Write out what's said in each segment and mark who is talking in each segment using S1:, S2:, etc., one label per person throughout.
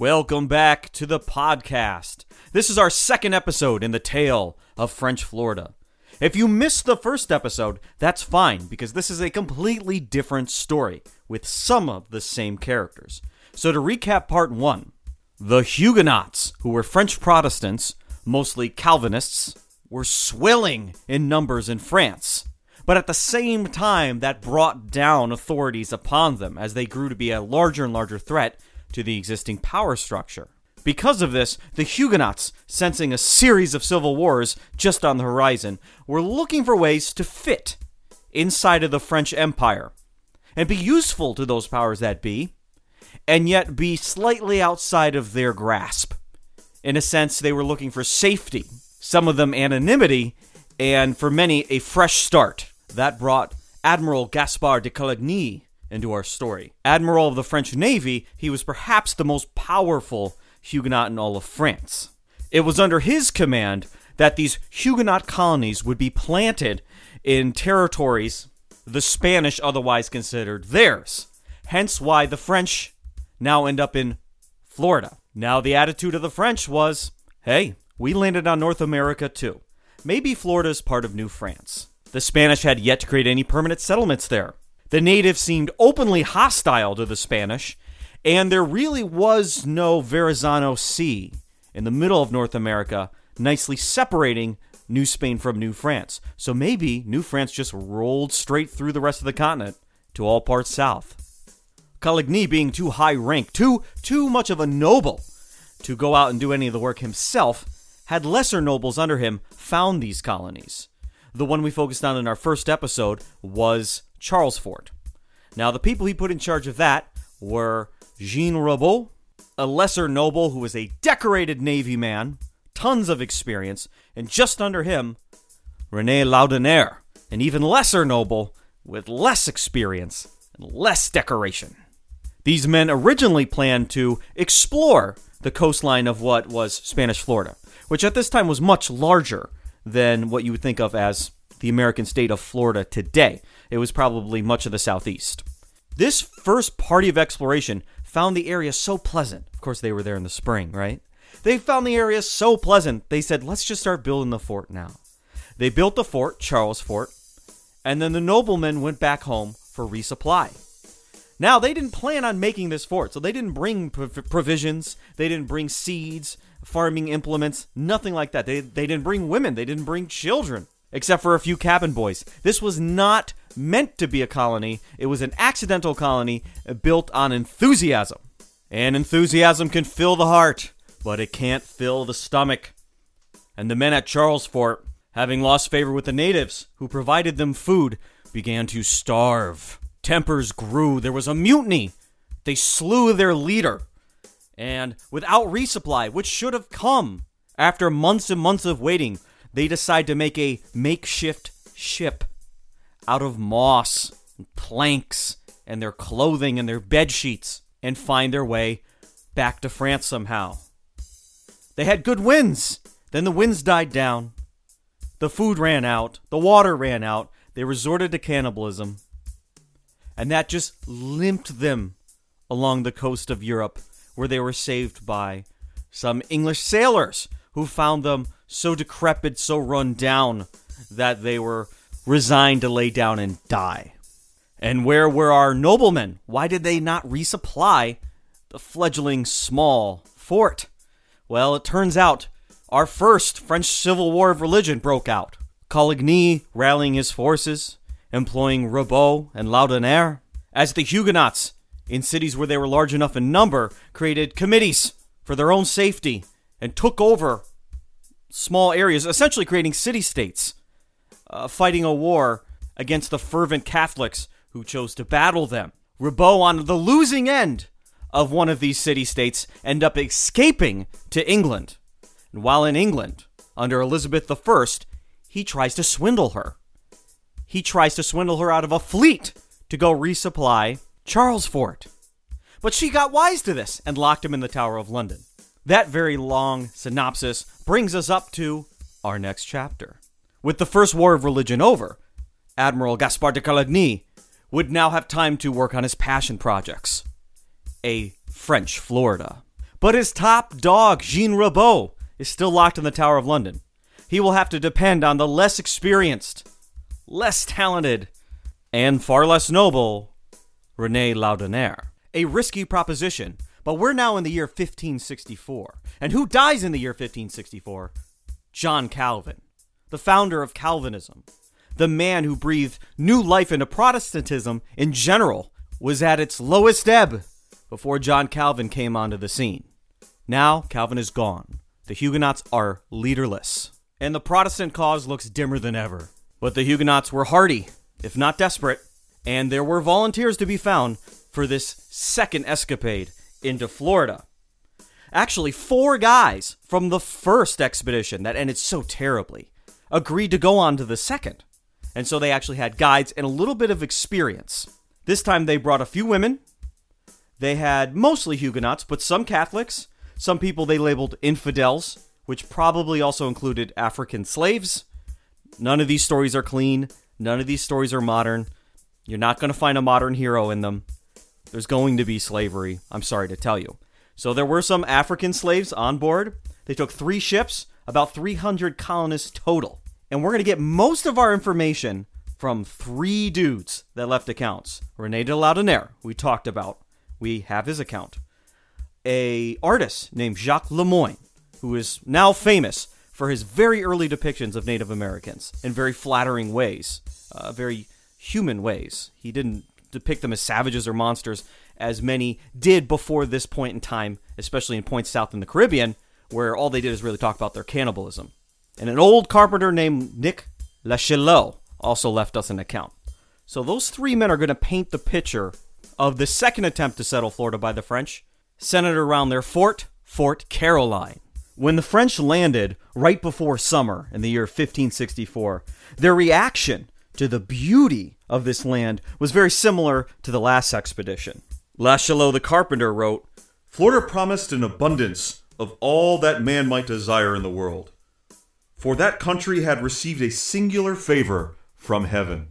S1: Welcome back to the podcast. This is our second episode in the tale of French Florida. If you missed the first episode, that's fine because this is a completely different story with some of the same characters. So, to recap part one, the Huguenots, who were French Protestants, mostly Calvinists, were swelling in numbers in France. But at the same time, that brought down authorities upon them as they grew to be a larger and larger threat to the existing power structure. Because of this, the Huguenots, sensing a series of civil wars just on the horizon, were looking for ways to fit inside of the French Empire and be useful to those powers that be, and yet be slightly outside of their grasp. In a sense, they were looking for safety, some of them anonymity, and for many, a fresh start. That brought Admiral Gaspard de Coligny into our story. Admiral of the French Navy, he was perhaps the most powerful Huguenot in all of France. It was under his command that these Huguenot colonies would be planted in territories the Spanish otherwise considered theirs. Hence why the French now end up in Florida. Now, the attitude of the French was hey, we landed on North America too. Maybe Florida is part of New France. The Spanish had yet to create any permanent settlements there. The natives seemed openly hostile to the Spanish, and there really was no Verrazano Sea in the middle of North America, nicely separating New Spain from New France. So maybe New France just rolled straight through the rest of the continent to all parts south. Coligny being too high rank, too too much of a noble to go out and do any of the work himself, had lesser nobles under him found these colonies. The one we focused on in our first episode was Charlesfort. Now, the people he put in charge of that were Jean Ribault, a lesser noble who was a decorated navy man, tons of experience, and just under him, Rene Laudonnière, an even lesser noble with less experience and less decoration. These men originally planned to explore the coastline of what was Spanish Florida, which at this time was much larger than what you would think of as the American state of Florida today. It was probably much of the southeast. This first party of exploration found the area so pleasant. Of course, they were there in the spring, right? They found the area so pleasant, they said, let's just start building the fort now. They built the fort, Charles Fort, and then the noblemen went back home for resupply. Now, they didn't plan on making this fort, so they didn't bring prov- provisions, they didn't bring seeds, farming implements, nothing like that. They, they didn't bring women, they didn't bring children, except for a few cabin boys. This was not meant to be a colony, it was an accidental colony built on enthusiasm. And enthusiasm can fill the heart, but it can't fill the stomach. And the men at Charles Fort, having lost favor with the natives who provided them food, began to starve. Tempers grew. There was a mutiny. They slew their leader. And without resupply, which should have come after months and months of waiting, they decide to make a makeshift ship out of moss and planks and their clothing and their bed sheets and find their way back to France somehow. They had good winds. Then the winds died down. The food ran out. The water ran out. They resorted to cannibalism. And that just limped them along the coast of Europe, where they were saved by some English sailors who found them so decrepit, so run down, that they were resigned to lay down and die. And where were our noblemen? Why did they not resupply the fledgling small fort? Well, it turns out our first French Civil War of Religion broke out. Coligny rallying his forces, employing Ribault and Laudonnière, as the Huguenots, in cities where they were large enough in number, created committees for their own safety and took over small areas, essentially creating city states, uh, fighting a war against the fervent Catholics who chose to battle them. Ribault, on the losing end of one of these city states, end up escaping to England. And while in England, under Elizabeth I, he tries to swindle her. He tries to swindle her out of a fleet to go resupply Charles Fort. But she got wise to this and locked him in the Tower of London. That very long synopsis brings us up to our next chapter. With the First War of Religion over, Admiral Gaspard de Coligny would now have time to work on his passion projects a French Florida. But his top dog, Jean Ribault, is still locked in the Tower of London. He will have to depend on the less experienced, less talented, and far less noble Rene Laudonnière. A risky proposition, but we're now in the year 1564. And who dies in the year 1564? John Calvin, the founder of Calvinism. The man who breathed new life into Protestantism in general was at its lowest ebb before John Calvin came onto the scene. Now, Calvin is gone. The Huguenots are leaderless, and the Protestant cause looks dimmer than ever. But the Huguenots were hardy, if not desperate, and there were volunteers to be found for this second escapade into Florida. Actually, four guys from the first expedition that ended so terribly agreed to go on to the second. And so they actually had guides and a little bit of experience. This time they brought a few women. They had mostly Huguenots, but some Catholics, some people they labeled infidels, which probably also included African slaves. None of these stories are clean. None of these stories are modern. You're not going to find a modern hero in them. There's going to be slavery, I'm sorry to tell you. So there were some African slaves on board. They took three ships, about 300 colonists total. And we're going to get most of our information from three dudes that left accounts. Rene de Laudonnière, we talked about. We have his account. A artist named Jacques Lemoyne, who is now famous for his very early depictions of Native Americans in very flattering ways, uh, very human ways. He didn't depict them as savages or monsters, as many did before this point in time, especially in points south in the Caribbean, where all they did is really talk about their cannibalism. And an old carpenter named Nick Lachelot also left us an account. So those three men are going to paint the picture of the second attempt to settle Florida by the French, centered around their fort, Fort Caroline. When the French landed right before summer in the year 1564, their reaction to the beauty of this land was very similar to the last expedition. Lachelot the carpenter wrote,
S2: Florida promised an abundance of all that man might desire in the world, for that country had received a singular favor from heaven.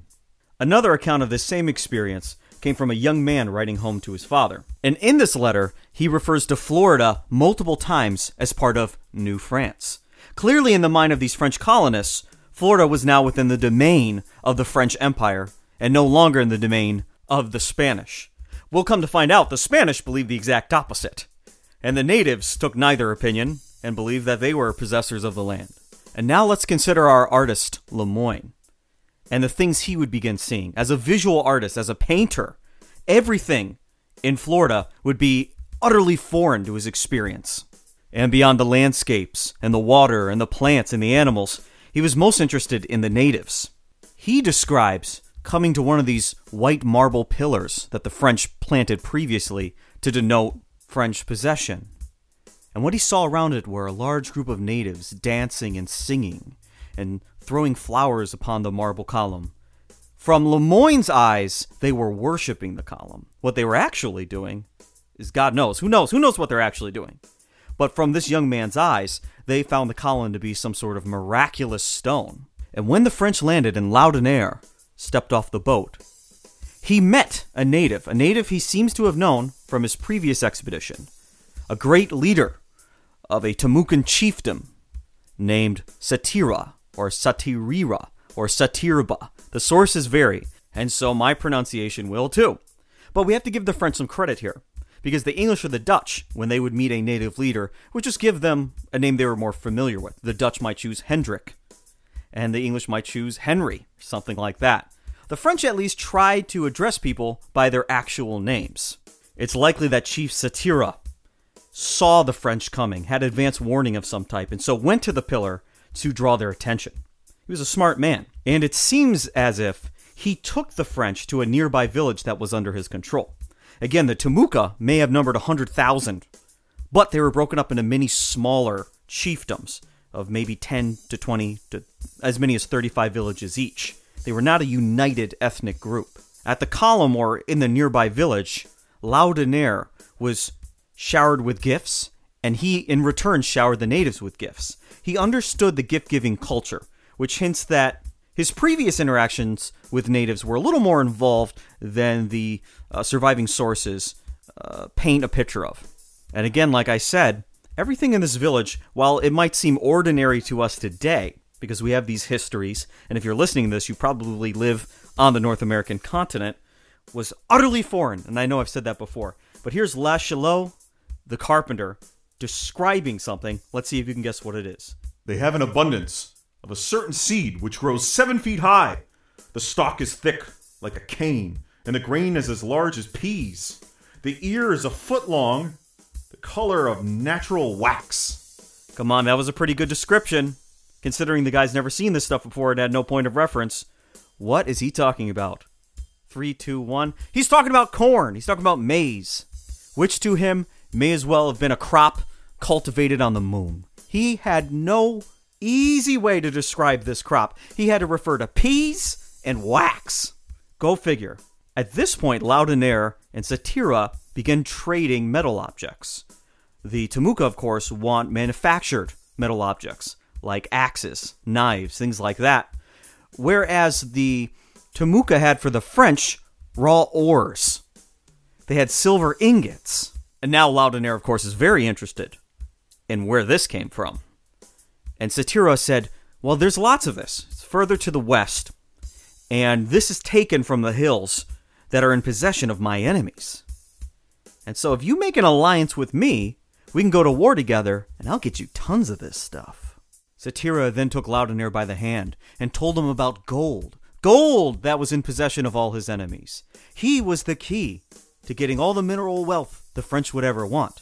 S1: Another account of this same experience came from a young man writing home to his father. And in this letter, he refers to Florida multiple times as part of New France. Clearly, in the mind of these French colonists, Florida was now within the domain of the French Empire and no longer in the domain of the Spanish. We'll come to find out the Spanish believed the exact opposite, and the natives took neither opinion and believed that they were possessors of the land. And now let's consider our artist, Lemoyne, and the things he would begin seeing. As a visual artist, as a painter, everything in Florida would be utterly foreign to his experience. And beyond the landscapes, and the water, and the plants, and the animals, he was most interested in the natives. He describes coming to one of these white marble pillars that the French planted previously to denote French possession. And what he saw around it were a large group of natives dancing and singing and throwing flowers upon the marble column. From Lemoyne's eyes, they were worshiping the column. What they were actually doing is God knows. Who knows? Who knows what they're actually doing? But from this young man's eyes, they found the column to be some sort of miraculous stone. And when the French landed and Laudonnière stepped off the boat, he met a native, a native he seems to have known from his previous expedition, a great leader of a Timucuan chiefdom named Satira, or Satirira, or Satirba. The sources vary, and so my pronunciation will too. But we have to give the French some credit here because the English or the Dutch, when they would meet a native leader, would just give them a name they were more familiar with. The Dutch might choose Hendrik, and the English might choose Henry, something like that. The French at least tried to address people by their actual names. It's likely that Chief Satira saw the French coming, had advance warning of some type, and so went to the pillar to draw their attention. He was a smart man, and it seems as if he took the French to a nearby village that was under his control. Again, the Timucua may have numbered 100,000, but they were broken up into many smaller chiefdoms of maybe 10 to 20 to as many as 35 villages each. They were not a united ethnic group. At the column or in the nearby village, Laudonnière was showered with gifts, and he in return showered the natives with gifts. He understood the gift giving culture, which hints that his previous interactions with natives were a little more involved than the uh, surviving sources uh, paint a picture of. And again, like I said, everything in this village, while it might seem ordinary to us today, because we have these histories, and if you're listening to this, you probably live on the North American continent, was utterly foreign. And I know I've said that before. But here's La Chalot, the carpenter, describing something. Let's see if you can guess what it is.
S2: They have an abundance of a certain seed which grows seven feet high. The stalk is thick, like a cane, and the grain is as large as peas. The ear is a foot long, the color of natural wax.
S1: Come on, that was a pretty good description, considering the guy's never seen this stuff before and had no point of reference. What is he talking about? Three, two, one. He's talking about corn. He's talking about maize, which to him may as well have been a crop cultivated on the moon. He had no easy way to describe this crop. He had to refer to peas and wax. Go figure. At this point, Laudonnière and Satira begin trading metal objects. The Timucua, of course, want manufactured metal objects like axes, knives, things like that. Whereas the Timucua had for the French raw ores. They had silver ingots. And now Laudonnière, of course, is very interested in where this came from. And Satira said, Well, there's lots of this. It's further to the west. And this is taken from the hills that are in possession of my enemies. And so if you make an alliance with me, we can go to war together, and I'll get you tons of this stuff. Satira then took Laudonnière by the hand and told him about gold. Gold that was in possession of all his enemies. He was the key to getting all the mineral wealth the French would ever want.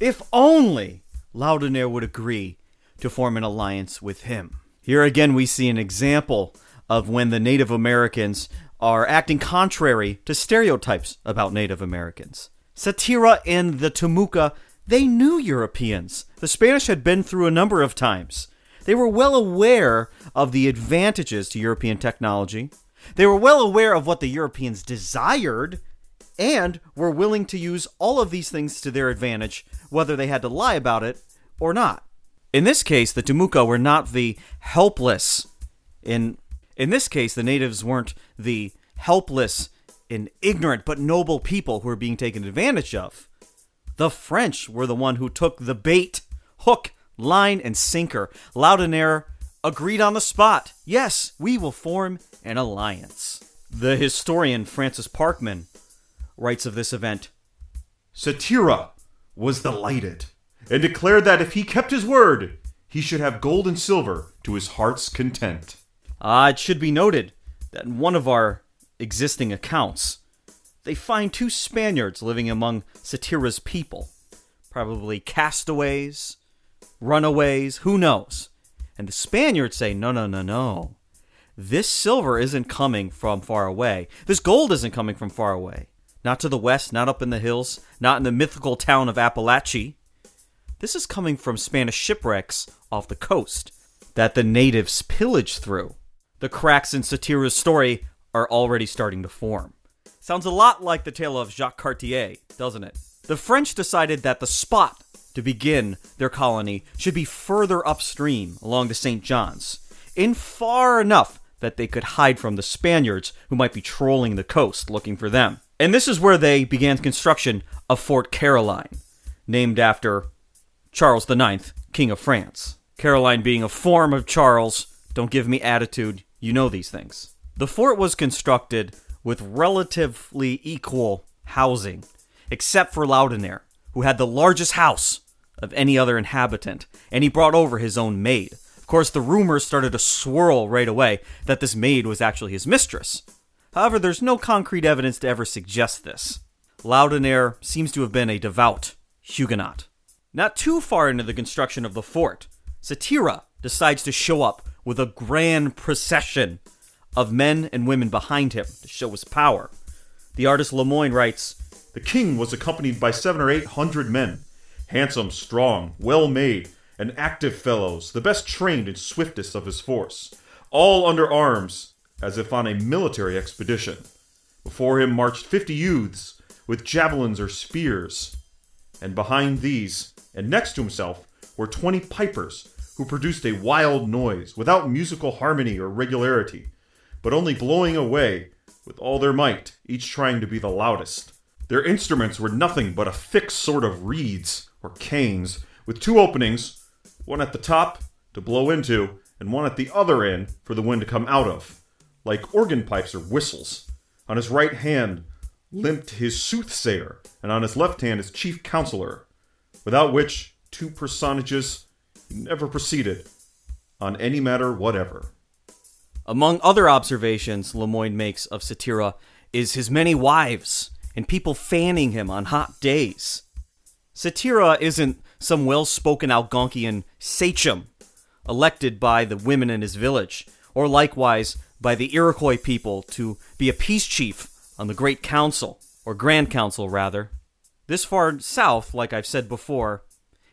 S1: If only Laudonnière would agree to form an alliance with him. Here again, we see an example of when the Native Americans are acting contrary to stereotypes about Native Americans. Satira and the Timucua, they knew Europeans. The Spanish had been through a number of times. They were well aware of the advantages to European technology. They were well aware of what the Europeans desired and were willing to use all of these things to their advantage, whether they had to lie about it or not. In this case, the Timucua were not the helpless. In in this case, the natives weren't the helpless and ignorant but noble people who were being taken advantage of. The French were the one who took the bait, hook, line, and sinker. Laudonnière agreed on the spot. Yes, we will form an alliance. The historian Francis Parkman writes of this event.
S2: Satira was delighted and declared that if he kept his word, he should have gold and silver to his heart's content.
S1: Ah, it should be noted that in one of our existing accounts, they find two Spaniards living among Satira's people. Probably castaways, runaways, who knows? And the Spaniards say, no, no, no, no. This silver isn't coming from far away. This gold isn't coming from far away. Not to the west, not up in the hills, not in the mythical town of Apalachee. This is coming from Spanish shipwrecks off the coast that the natives pillaged through. The cracks in Satira's story are already starting to form. Sounds a lot like the tale of Jacques Cartier, doesn't it? The French decided that the spot to begin their colony should be further upstream along the St. John's, in far enough that they could hide from the Spaniards who might be trolling the coast looking for them. And this is where they began construction of Fort Caroline, named after Charles IX, King of France. Caroline being a form of Charles. Don't give me attitude, you know these things. The fort was constructed with relatively equal housing, except for Laudonnière, who had the largest house of any other inhabitant, and he brought over his own maid. Of course, the rumors started to swirl right away that this maid was actually his mistress. However, there's no concrete evidence to ever suggest this. Laudonnière seems to have been a devout Huguenot. Not too far into the construction of the fort, Satira decides to show up with a grand procession of men and women behind him to show his power. The artist Lemoyne writes
S2: The king was accompanied by seven or eight hundred men, handsome, strong, well made, and active fellows, the best trained and swiftest of his force, all under arms, as if on a military expedition. Before him marched fifty youths, with javelins or spears, and behind these, and next to himself, were twenty pipers, who produced a wild noise, without musical harmony or regularity, but only blowing away with all their might, each trying to be the loudest. Their instruments were nothing but a thick sort of reeds, or canes, with two openings, one at the top to blow into, and one at the other end for the wind to come out of, like organ pipes or whistles. On his right hand limped his soothsayer, and on his left hand his chief counselor, without which two personages never proceeded on any matter whatever.
S1: Among other observations Lemoyne makes of Satira is his many wives and people fanning him on hot days. Satira isn't some well spoken Algonquian sachem elected by the women in his village, or likewise by the Iroquois people to be a peace chief on the Great Council, or Grand Council rather. This far south, like I've said before,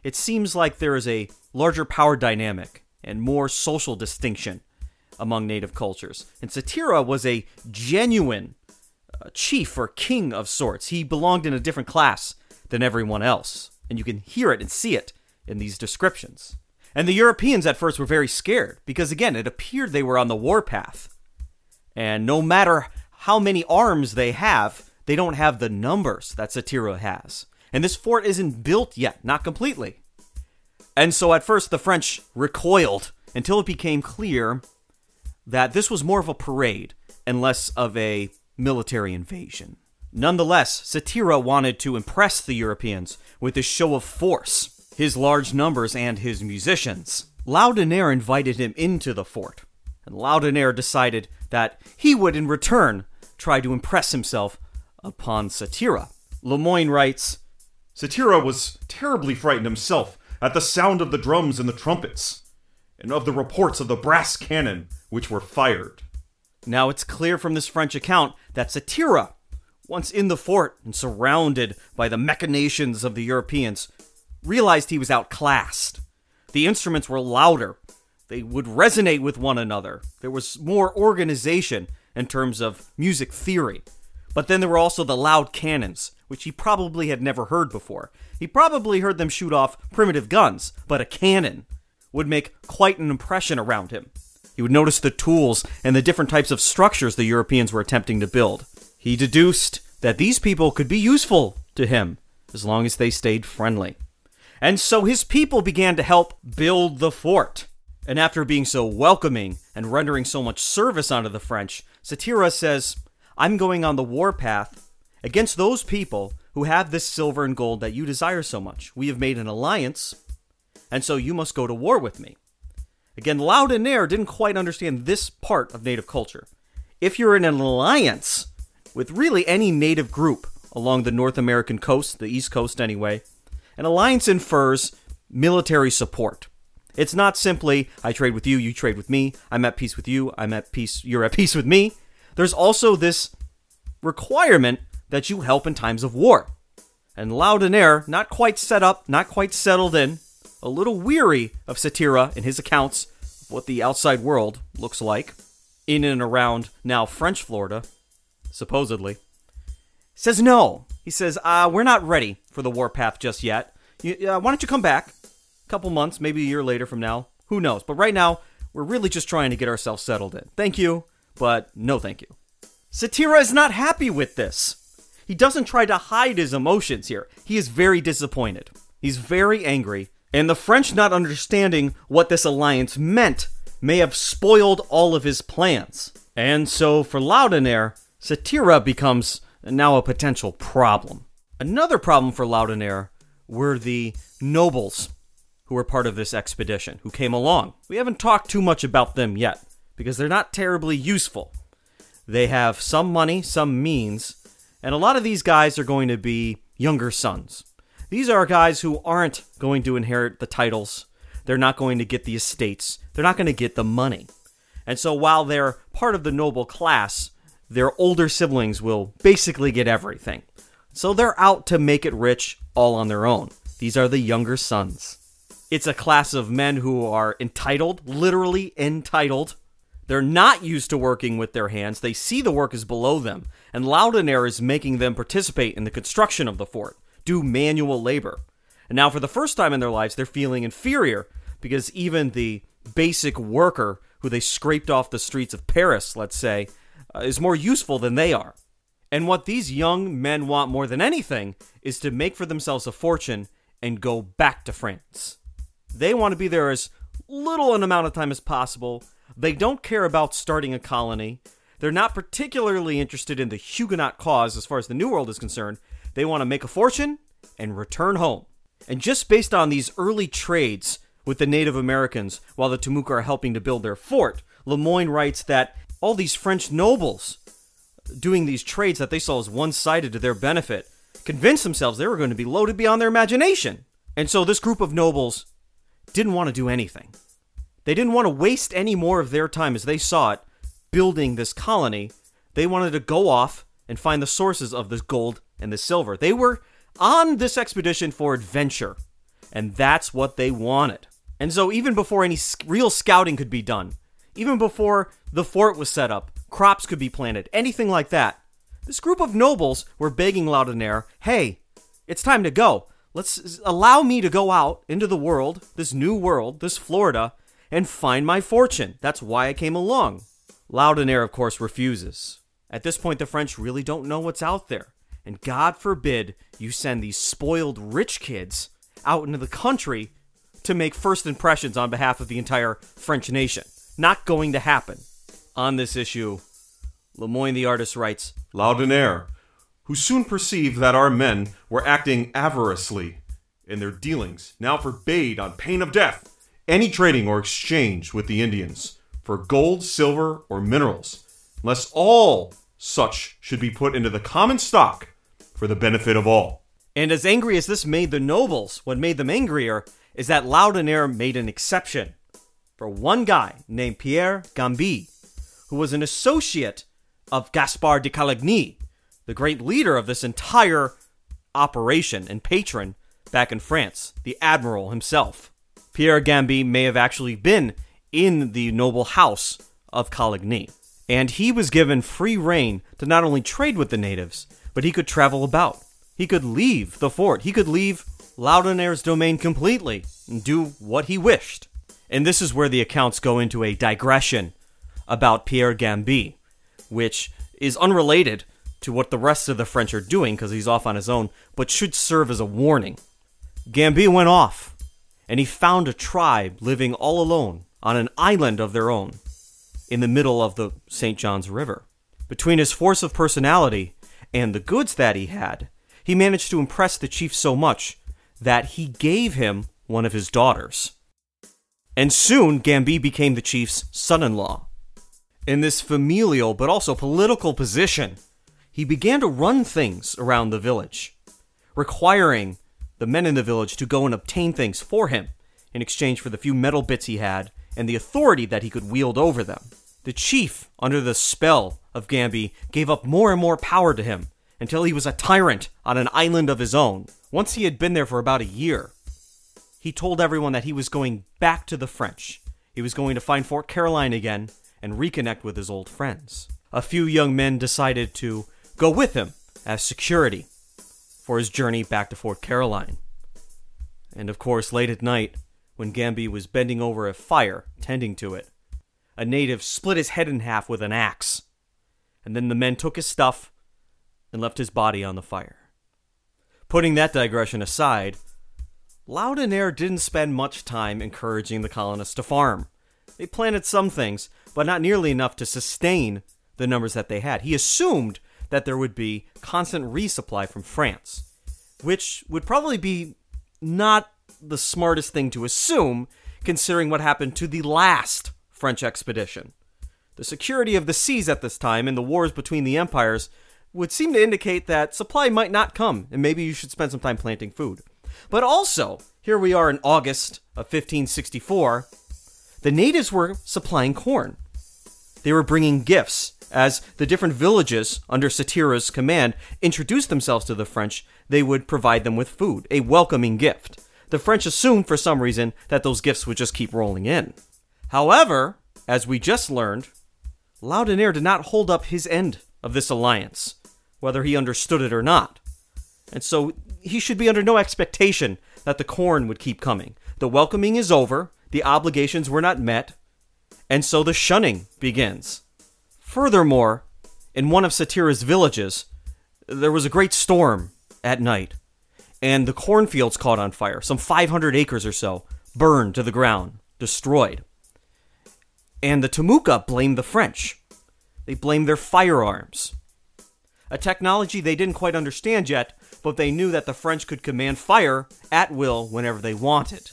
S1: it seems like there is a larger power dynamic and more social distinction among native cultures. And Satira was a genuine uh, chief or king of sorts. He belonged in a different class than everyone else. And you can hear it and see it in these descriptions. And the Europeans at first were very scared because, again, it appeared they were on the warpath. And no matter how many arms they have, they don't have the numbers that Satira has. And this fort isn't built yet, not completely. And so at first the French recoiled until it became clear that this was more of a parade and less of a military invasion. Nonetheless, Satira wanted to impress the Europeans with his show of force, his large numbers, and his musicians. Laudonnière invited him into the fort, and Laudonnière decided that he would, in return, try to impress himself upon Satira. Lemoyne writes
S2: Satira was terribly frightened himself at the sound of the drums and the trumpets, and of the reports of the brass cannon which were fired.
S1: Now it's clear from this French account that Satira, once in the fort and surrounded by the machinations of the Europeans, realized he was outclassed. The instruments were louder, they would resonate with one another. There was more organization in terms of music theory. But then there were also the loud cannons, which he probably had never heard before. He probably heard them shoot off primitive guns, but a cannon would make quite an impression around him. He would notice the tools and the different types of structures the Europeans were attempting to build. He deduced that these people could be useful to him as long as they stayed friendly. And so his people began to help build the fort. And after being so welcoming and rendering so much service unto the French, Satira says, I'm going on the warpath against those people who have this silver and gold that you desire so much. We have made an alliance, and so you must go to war with me. Again, Laudonnière didn't quite understand this part of native culture. If you're in an alliance with really any native group along the North American coast, the East Coast anyway, an alliance infers military support. It's not simply, I trade with you, you trade with me, I'm at peace with you, I'm at peace, you're at peace with me. There's also this requirement that you help in times of war. And Laudonnière, not quite set up, not quite settled in, a little weary of Satira in his accounts of what the outside world looks like in and around now French Florida, supposedly, says no. He says, uh, we're not ready for the warpath just yet. You, uh, why don't you come back? A couple months, maybe a year later from now. Who knows? But right now, we're really just trying to get ourselves settled in. Thank you, but no thank you. Satira is not happy with this. He doesn't try to hide his emotions here. He is very disappointed. He's very angry, and the French not understanding what this alliance meant may have spoiled all of his plans. And so for Laudonnière, Satira becomes now a potential problem. Another problem for Laudonnière were the nobles who were part of this expedition, who came along. We haven't talked too much about them yet, because they're not terribly useful. They have some money, some means, and a lot of these guys are going to be younger sons. These are guys who aren't going to inherit the titles. They're not going to get the estates. They're not going to get the money. And so while they're part of the noble class, their older siblings will basically get everything. So they're out to make it rich all on their own. These are the younger sons. It's a class of men who are entitled, literally entitled. They're not used to working with their hands. They see the work is below them. And Laudonnière is making them participate in the construction of the fort, do manual labor. And now, for the first time in their lives, they're feeling inferior because even the basic worker who they scraped off the streets of Paris, let's say, uh, is more useful than they are. And what these young men want more than anything is to make for themselves a fortune and go back to France. They want to be there as little an amount of time as possible. They don't care about starting a colony. They're not particularly interested in the Huguenot cause as far as the New World is concerned. They want to make a fortune and return home. And just based on these early trades with the Native Americans while the Timucua are helping to build their fort, Lemoyne writes that all these French nobles doing these trades that they saw as one sided to their benefit convinced themselves they were going to be loaded beyond their imagination. And so this group of nobles didn't want to do anything. They didn't want to waste any more of their time as they saw it building this colony. They wanted to go off and find the sources of this gold and the silver. They were on this expedition for adventure, and that's what they wanted. And so, even before any real scouting could be done, even before the fort was set up, crops could be planted, anything like that, this group of nobles were begging Laudonnière, hey, it's time to go. Let's allow me to go out into the world, this new world, this Florida, and find my fortune. That's why I came along. Laudonnière, of course, refuses. At this point, the French really don't know what's out there. And God forbid you send these spoiled rich kids out into the country to make first impressions on behalf of the entire French nation. Not going to happen. On this issue, Lemoyne the artist writes
S2: Laudonnière, who soon perceived that our men were acting avariciously in their dealings, now forbade, on pain of death, any trading or exchange with the Indians for gold, silver, or minerals, unless all such should be put into the common stock for the benefit of all.
S1: And as angry as this made the nobles, what made them angrier is that Laudonnière made an exception for one guy named Pierre Gambi, who was an associate of Gaspard de Coligny, the great leader of this entire operation and patron back in France, the admiral himself. Pierre Gambi may have actually been in the noble house of Coligny, and he was given free rein to not only trade with the natives, but he could travel about. He could leave the fort. He could leave Laudonnière's domain completely and do what he wished. And this is where the accounts go into a digression about Pierre Gambi, which is unrelated to what the rest of the French are doing because he's off on his own, but should serve as a warning. Gambi went off, and he found a tribe living all alone on an island of their own in the middle of the St. John's River. Between his force of personality and the goods that he had, he managed to impress the chief so much that he gave him one of his daughters. And soon Gambi became the chief's son in law. In this familial but also political position, he began to run things around the village, requiring the men in the village to go and obtain things for him in exchange for the few metal bits he had and the authority that he could wield over them. The chief, under the spell of Gambi, gave up more and more power to him until he was a tyrant on an island of his own. Once he had been there for about a year, he told everyone that he was going back to the French. He was going to find Fort Caroline again and reconnect with his old friends. A few young men decided to go with him as security for his journey back to Fort Caroline. And of course, late at night, when Gambi was bending over a fire, tending to it, a native split his head in half with an axe. And then the men took his stuff and left his body on the fire. Putting that digression aside, Laudonnière didn't spend much time encouraging the colonists to farm. They planted some things, but not nearly enough to sustain the numbers that they had. He assumed that there would be constant resupply from France, which would probably be not the smartest thing to assume, considering what happened to the last French expedition. The security of the seas at this time and the wars between the empires would seem to indicate that supply might not come, and maybe you should spend some time planting food. But also, here we are in August of 1564, the natives were supplying corn. They were bringing gifts. As the different villages under Satira's command introduced themselves to the French, they would provide them with food, a welcoming gift. The French assumed, for some reason, that those gifts would just keep rolling in. However, as we just learned, Laudonnière did not hold up his end of this alliance, whether he understood it or not. And so he should be under no expectation that the corn would keep coming. The welcoming is over, the obligations were not met, and so the shunning begins. Furthermore, in one of Satira's villages, there was a great storm at night, and the cornfields caught on fire. Some 500 acres or so burned to the ground, destroyed. And the Timucua blamed the French. They blamed their firearms. A technology they didn't quite understand yet, but they knew that the French could command fire at will whenever they wanted.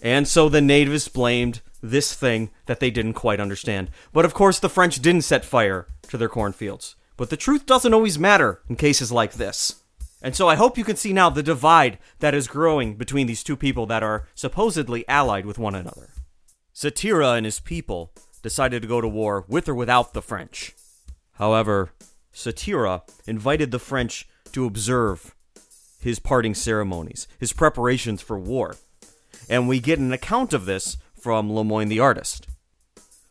S1: And so the natives blamed this thing that they didn't quite understand. But of course, the French didn't set fire to their cornfields. But the truth doesn't always matter in cases like this. And so I hope you can see now the divide that is growing between these two people that are supposedly allied with one another. Satira and his people decided to go to war with or without the French. However, Satira invited the French to observe his parting ceremonies, his preparations for war. And we get an account of this from Lemoyne the artist.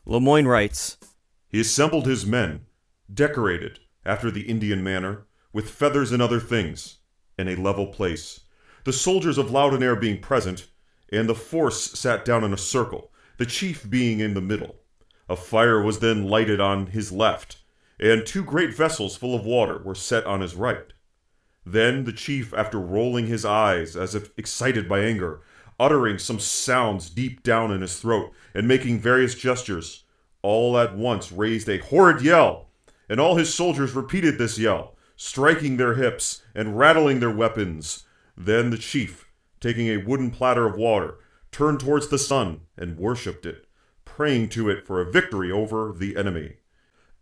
S1: Lemoyne writes
S2: He assembled his men, decorated, after the Indian manner, with feathers and other things, in a level place. The soldiers of Laudonnière being present, and the force sat down in a circle, the chief being in the middle. A fire was then lighted on his left, and two great vessels full of water were set on his right. Then the chief, after rolling his eyes as if excited by anger, uttering some sounds deep down in his throat, and making various gestures, all at once raised a horrid yell, and all his soldiers repeated this yell, striking their hips and rattling their weapons. Then the chief, taking a wooden platter of water, turned towards the sun and worshipped it, praying to it for a victory over the enemy,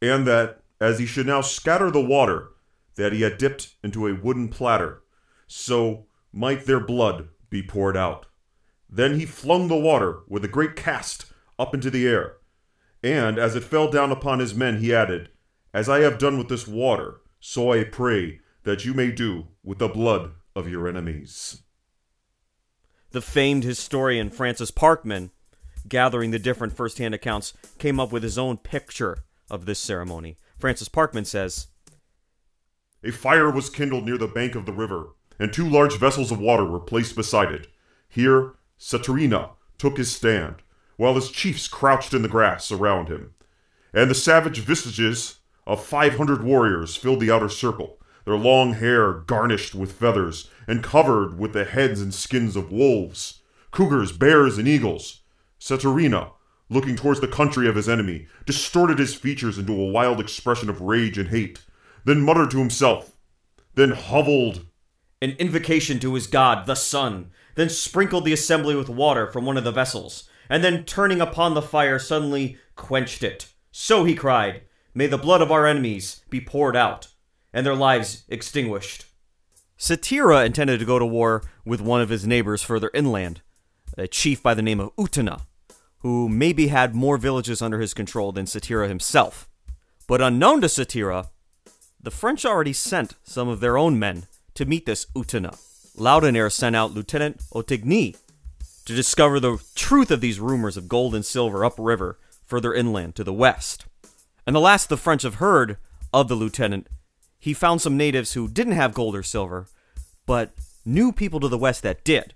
S2: and that, as he should now scatter the water that he had dipped into a wooden platter, so might their blood be poured out. Then he flung the water with a great cast up into the air, and as it fell down upon his men, he added, As I have done with this water, so I pray that you may do with the blood of your enemies.
S1: The famed historian Francis Parkman, gathering the different first hand accounts, came up with his own picture of this ceremony. Francis Parkman says
S2: A fire was kindled near the bank of the river, and two large vessels of water were placed beside it. Here Satouriona took his stand, while his chiefs crouched in the grass around him. And the savage visages of five hundred warriors filled the outer circle, their long hair garnished with feathers, and covered with the heads and skins of wolves, cougars, bears, and eagles. Satouriona, looking towards the country of his enemy, distorted his features into a wild expression of rage and hate, then muttered to himself, then hovelled
S1: an invocation to his god, the sun, then sprinkled the assembly with water from one of the vessels, and then turning upon the fire suddenly quenched it. So he cried, May the blood of our enemies be poured out, and their lives extinguished. Satira intended to go to war with one of his neighbors further inland, a chief by the name of Utana, who maybe had more villages under his control than Satira himself. But unknown to Satira, the French already sent some of their own men to meet this Utana. Laudonnière sent out Lieutenant Otigny to discover the truth of these rumors of gold and silver upriver, further inland to the west. And the last the French have heard of the lieutenant, he found some natives who didn't have gold or silver, but knew people to the west that did.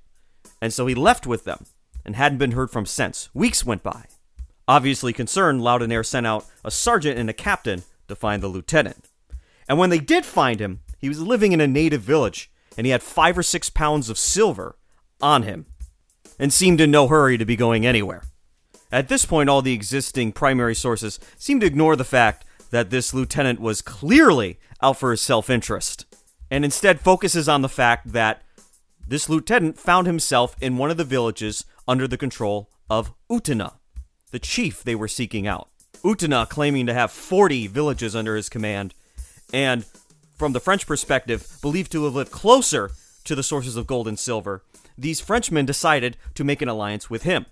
S1: And so he left with them and hadn't been heard from since. Weeks went by. Obviously concerned, Laudonnière sent out a sergeant and a captain to find the lieutenant. And when they did find him, he was living in a native village, and he had five or six pounds of silver on him, and seemed in no hurry to be going anywhere. At this point, all the existing primary sources seem to ignore the fact that this lieutenant was clearly out for his self interest, and instead focuses on the fact that this lieutenant found himself in one of the villages under the control of Utana, the chief they were seeking out. Utana claiming to have 40 villages under his command, and from the French perspective, believed to have lived closer to the sources of gold and silver, these Frenchmen decided to make an alliance with him.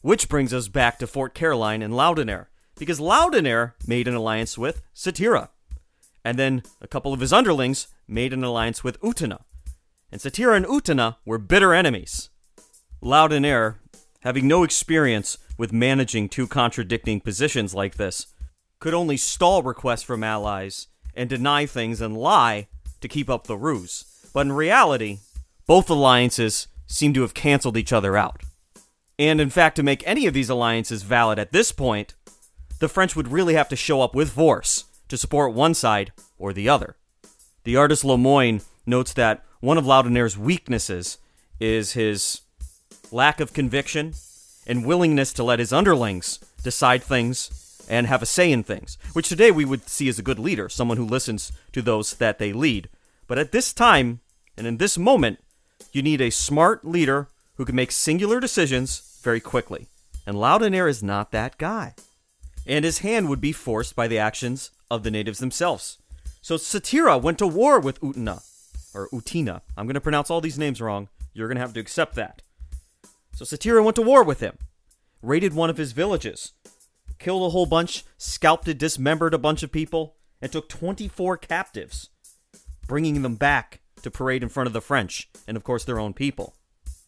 S1: Which brings us back to Fort Caroline and Laudonnière, because Laudonnière made an alliance with Satira. And then a couple of his underlings made an alliance with Utana. And Satira and Utana were bitter enemies. Laudonnière, having no experience with managing two contradicting positions like this, could only stall requests from allies and deny things and lie to keep up the ruse. But in reality, both alliances seem to have canceled each other out. And in fact, to make any of these alliances valid at this point, the French would really have to show up with force to support one side or the other. The artist Lemoyne notes that one of Laudonniere's weaknesses is his lack of conviction and willingness to let his underlings decide things and have a say in things, which today we would see as a good leader, someone who listens to those that they lead. But at this time and in this moment, you need a smart leader who can make singular decisions very quickly. And Laudonniere is not that guy. And his hand would be forced by the actions of the natives themselves. So Satira went to war with Utina, or Utina. I'm going to pronounce all these names wrong. You're going to have to accept that. So Satira went to war with him, raided one of his villages, killed a whole bunch, scalped and dismembered a bunch of people, and took 24 captives, bringing them back to parade in front of the French and, of course, their own people.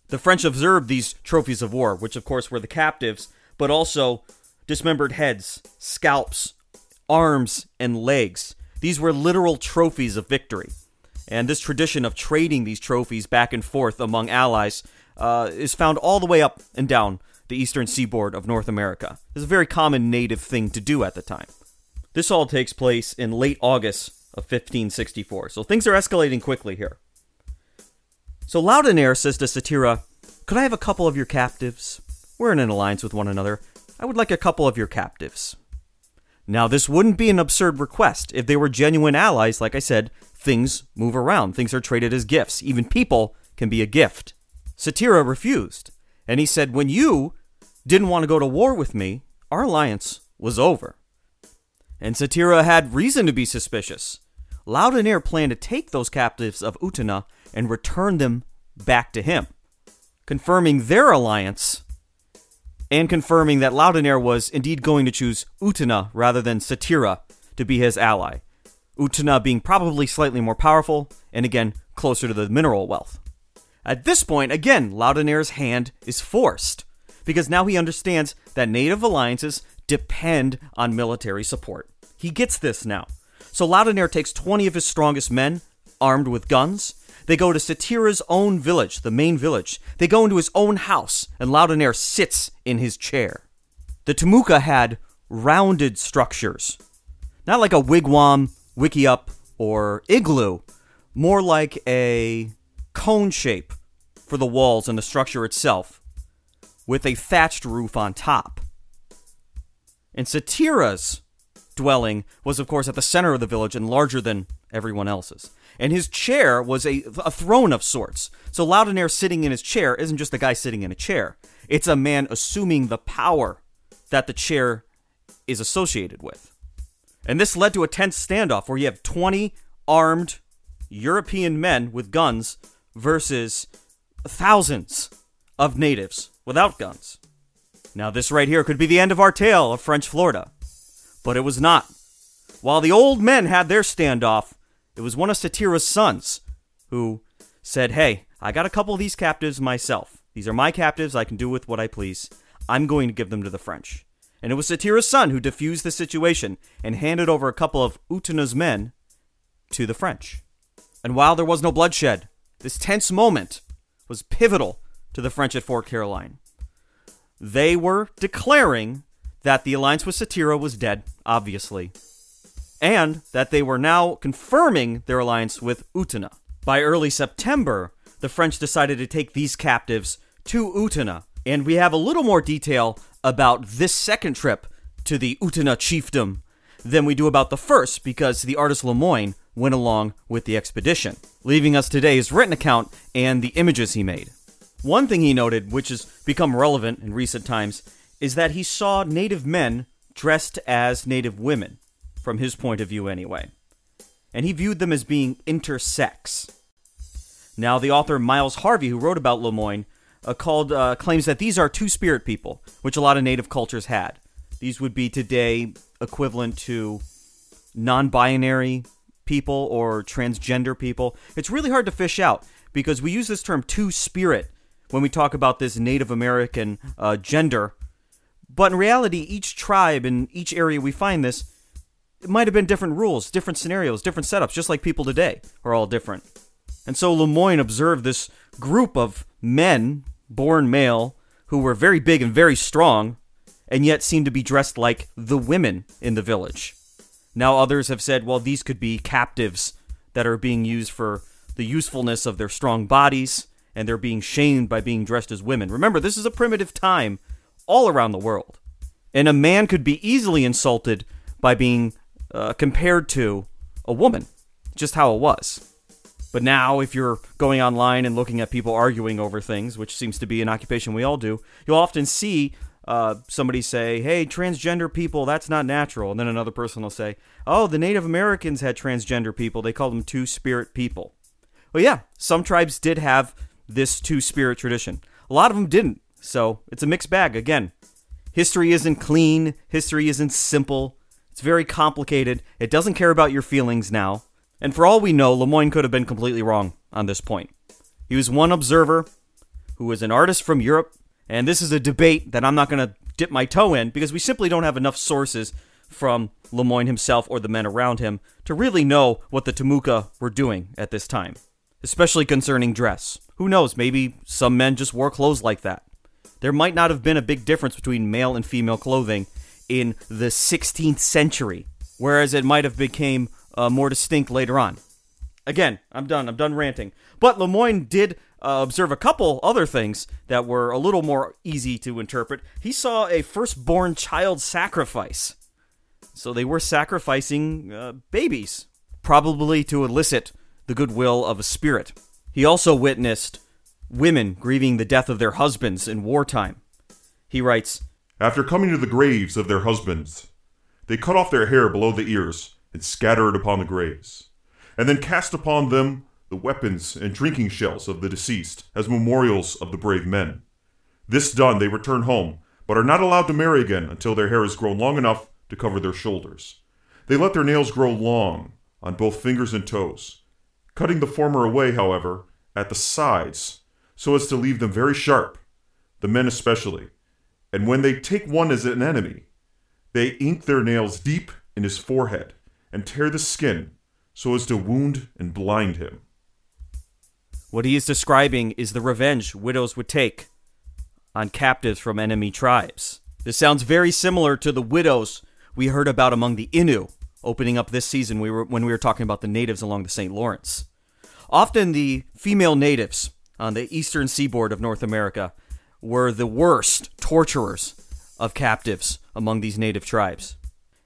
S1: The French observed these trophies of war, which, of course, were the captives, but also dismembered heads, scalps, arms, and legs. These were literal trophies of victory. And this tradition of trading these trophies back and forth among allies uh, is found all the way up and down the eastern seaboard of North America. It's a very common native thing to do at the time. This all takes place in late August of 1564, so things are escalating quickly here. So Laudonniere says to Satira, Could I have a couple of your captives? We're in an alliance with one another. I would like a couple of your captives. Now, this wouldn't be an absurd request. If they were genuine allies, like I said, things move around. Things are traded as gifts. Even people can be a gift. Satira refused, and he said, When you didn't want to go to war with me, our alliance was over. And Satira had reason to be suspicious. Laudonniere planned to take those captives of Utana and return them back to him, confirming their alliance and confirming that Laudonniere was indeed going to choose Utana rather than Satira to be his ally. Utana being probably slightly more powerful and again closer to the mineral wealth. At this point, again, Laudonniere's hand is forced because now he understands that native alliances depend on military support. He gets this now. So Laudonniere takes 20 of his strongest men, armed with guns. They go to Satira's own village, the main village. They go into his own house, and Laudonniere sits in his chair. The Timucua had rounded structures, not like a wigwam, wickiup, or igloo, more like a cone shape for the walls and the structure itself, with a thatched roof on top. And Satira's dwelling was, of course, at the center of the village and larger than everyone else's. And his chair was a, a throne of sorts. So Laudonniere sitting in his chair isn't just a guy sitting in a chair, it's a man assuming the power that the chair is associated with. And this led to a tense standoff where you have 20 armed European men with guns versus thousands of natives without guns. Now, this right here could be the end of our tale of French Florida. But it was not. While the old men had their standoff, it was one of Satira's sons who said, Hey, I got a couple of these captives myself. These are my captives. I can do with what I please. I'm going to give them to the French. And it was Satira's son who diffused the situation and handed over a couple of Utana's men to the French. And while there was no bloodshed, this tense moment was pivotal to the French at Fort Caroline. They were declaring that the alliance with Satira was dead, obviously, and that they were now confirming their alliance with Utana. By early September, the French decided to take these captives to Utana, and we have a little more detail about this second trip to the Utana chiefdom than we do about the first because the artist Lemoyne went along with the expedition, leaving us today's written account and the images he made. One thing he noted, which has become relevant in recent times, is that he saw native men dressed as native women, from his point of view anyway. And he viewed them as being intersex. Now, the author Miles Harvey, who wrote about Lemoyne, uh, called uh, claims that these are two spirit people, which a lot of native cultures had. These would be today equivalent to non-binary people or transgender people. It's really hard to fish out because we use this term two spirit when we talk about this Native American uh, gender. But in reality, each tribe in each area we find this, it might have been different rules, different scenarios, different setups, just like people today are all different. And so Lemoyne observed this group of men, born male, who were very big and very strong, and yet seemed to be dressed like the women in the village. Now, others have said, well, these could be captives that are being used for the usefulness of their strong bodies, and they're being shamed by being dressed as women. Remember, this is a primitive time all around the world. And a man could be easily insulted by being uh, compared to a woman, just how it was. But now, if you're going online and looking at people arguing over things, which seems to be an occupation we all do, you'll often see uh, somebody say, hey, transgender people, that's not natural. And then another person will say, oh, the Native Americans had transgender people. They called them two spirit people. Well, yeah, some tribes did have this two spirit tradition. A lot of them didn't. So it's a mixed bag. Again, history isn't clean, history isn't simple. It's very complicated. It doesn't care about your feelings now. And for all we know, Lemoyne could have been completely wrong on this point. He was one observer who was an artist from Europe, and this is a debate that I'm not going to dip my toe in because we simply don't have enough sources from Lemoyne himself or the men around him to really know what the Timucua were doing at this time, especially concerning dress. Who knows, maybe some men just wore clothes like that. There might not have been a big difference between male and female clothing in the 16th century, whereas it might have became uh, more distinct later on. Again, I'm done. I'm done ranting. But Lemoyne did uh, observe a couple other things that were a little more easy to interpret. He saw a firstborn child sacrifice. So they were sacrificing uh, babies, probably to elicit the goodwill of a spirit. He also witnessed women grieving the death of their husbands in wartime. He writes
S2: After coming to the graves of their husbands, they cut off their hair below the ears and scatter it upon the graves, and then cast upon them the weapons and drinking shells of the deceased as memorials of the brave men. This done, they return home, but are not allowed to marry again until their hair has grown long enough to cover their shoulders. They let their nails grow long on both fingers and toes, cutting the former away, however, at the sides so as to leave them very sharp, the men especially. And when they take one as an enemy, they ink their nails deep in his forehead and tear the skin so as to wound and blind him.
S1: What he is describing is the revenge widows would take on captives from enemy tribes. This sounds very similar to the widows we heard about among the Innu opening up this season we were, when we were talking about the natives along the St. Lawrence. Often the female natives on the eastern seaboard of North America were the worst torturers of captives among these native tribes.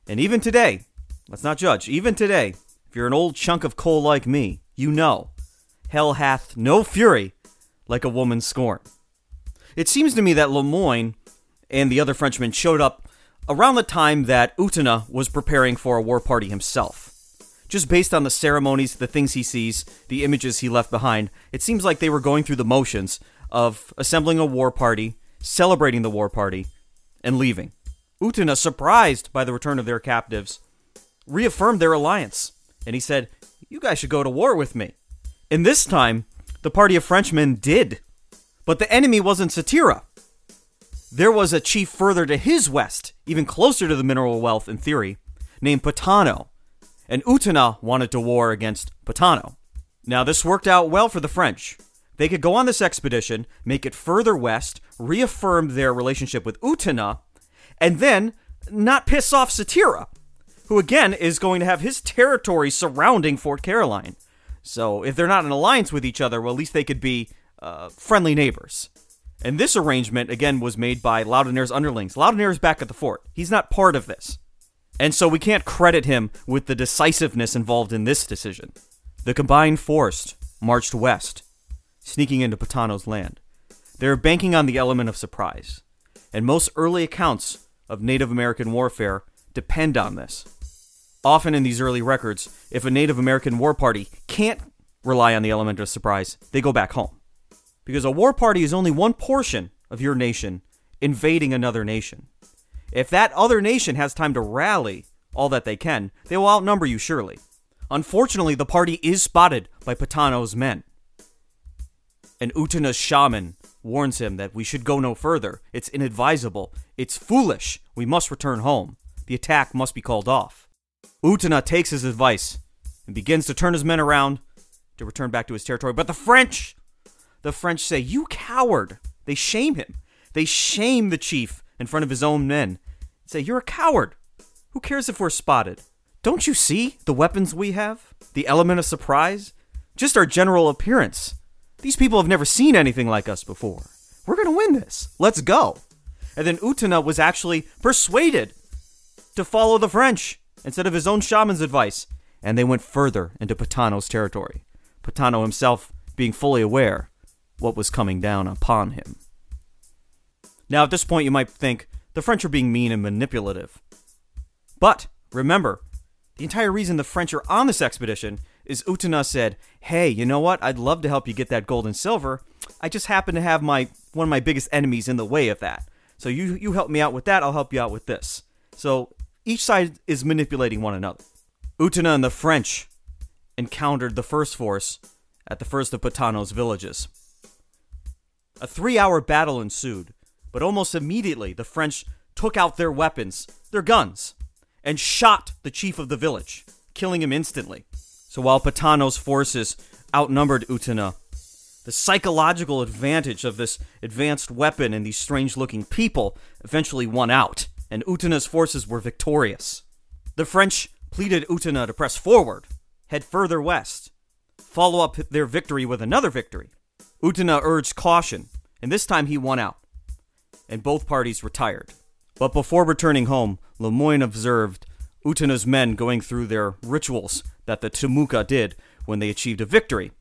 S1: And even today, let's not judge, even today, if you're an old chunk of coal like me, you know, hell hath no fury like a woman's scorn. It seems to me that Lemoyne and the other Frenchmen showed up around the time that Utana was preparing for a war party himself. Just based on the ceremonies, the things he sees, the images he left behind, it seems like they were going through the motions of assembling a war party, celebrating the war party, and leaving. Utana, surprised by the return of their captives, reaffirmed their alliance, and he said, You guys should go to war with me. And this time, the party of Frenchmen did. But the enemy wasn't Satira. There was a chief further to his west, even closer to the mineral wealth in theory, named Patano. And Utana wanted to war against Patano. Now, this worked out well for the French. They could go on this expedition, make it further west, reaffirm their relationship with Utana, and then not piss off Satira, who again is going to have his territory surrounding Fort Caroline. So if they're not in alliance with each other, well, at least they could be uh, friendly neighbors. And this arrangement, again, was made by Laudonniere's underlings. Laudonniere is back at the fort. He's not part of this. And so we can't credit him with the decisiveness involved in this decision. The combined force marched west, sneaking into Patano's land. They are banking on the element of surprise, and most early accounts of Native American warfare depend on this. Often in these early records, if a Native American war party can't rely on the element of surprise, they go back home. Because a war party is only one portion of your nation invading another nation. If that other nation has time to rally all that they can, they will outnumber you surely. Unfortunately, the party is spotted by Patano's men. And Utana's shaman warns him that we should go no further. It's inadvisable. It's foolish. We must return home. The attack must be called off. Utana takes his advice and begins to turn his men around to return back to his territory. But the French, the French say, You coward! They shame him. They shame the chief in front of his own men. Say, You're a coward. Who cares if we're spotted? Don't you see the weapons we have? The element of surprise? Just our general appearance. These people have never seen anything like us before. We're gonna win this. Let's go. And then Utana was actually persuaded to follow the French instead of his own shaman's advice, and they went further into Patano's territory. Patano himself being fully aware what was coming down upon him. Now, at this point, you might think the French are being mean and manipulative. But remember, the entire reason the French are on this expedition is Utana said, "Hey, you know what? I'd love to help you get that gold and silver. I just happen to have my one of my biggest enemies in the way of that. So you you help me out with that, I'll help you out with this." So each side is manipulating one another. Utana and the French encountered the first force at the first of Patano's villages. A three hour battle ensued, but almost immediately the French took out their weapons, their guns, and shot the chief of the village, killing him instantly. So while Patano's forces outnumbered Utana, the psychological advantage of this advanced weapon and these strange looking people eventually won out, and Utana's forces were victorious. The French pleaded Utana to press forward, head further west, follow up their victory with another victory. Utana urged caution, and this time he won out, and both parties retired. But before returning home, Lemoyne observed Utana's men going through their rituals that the Timucua did when they achieved a victory.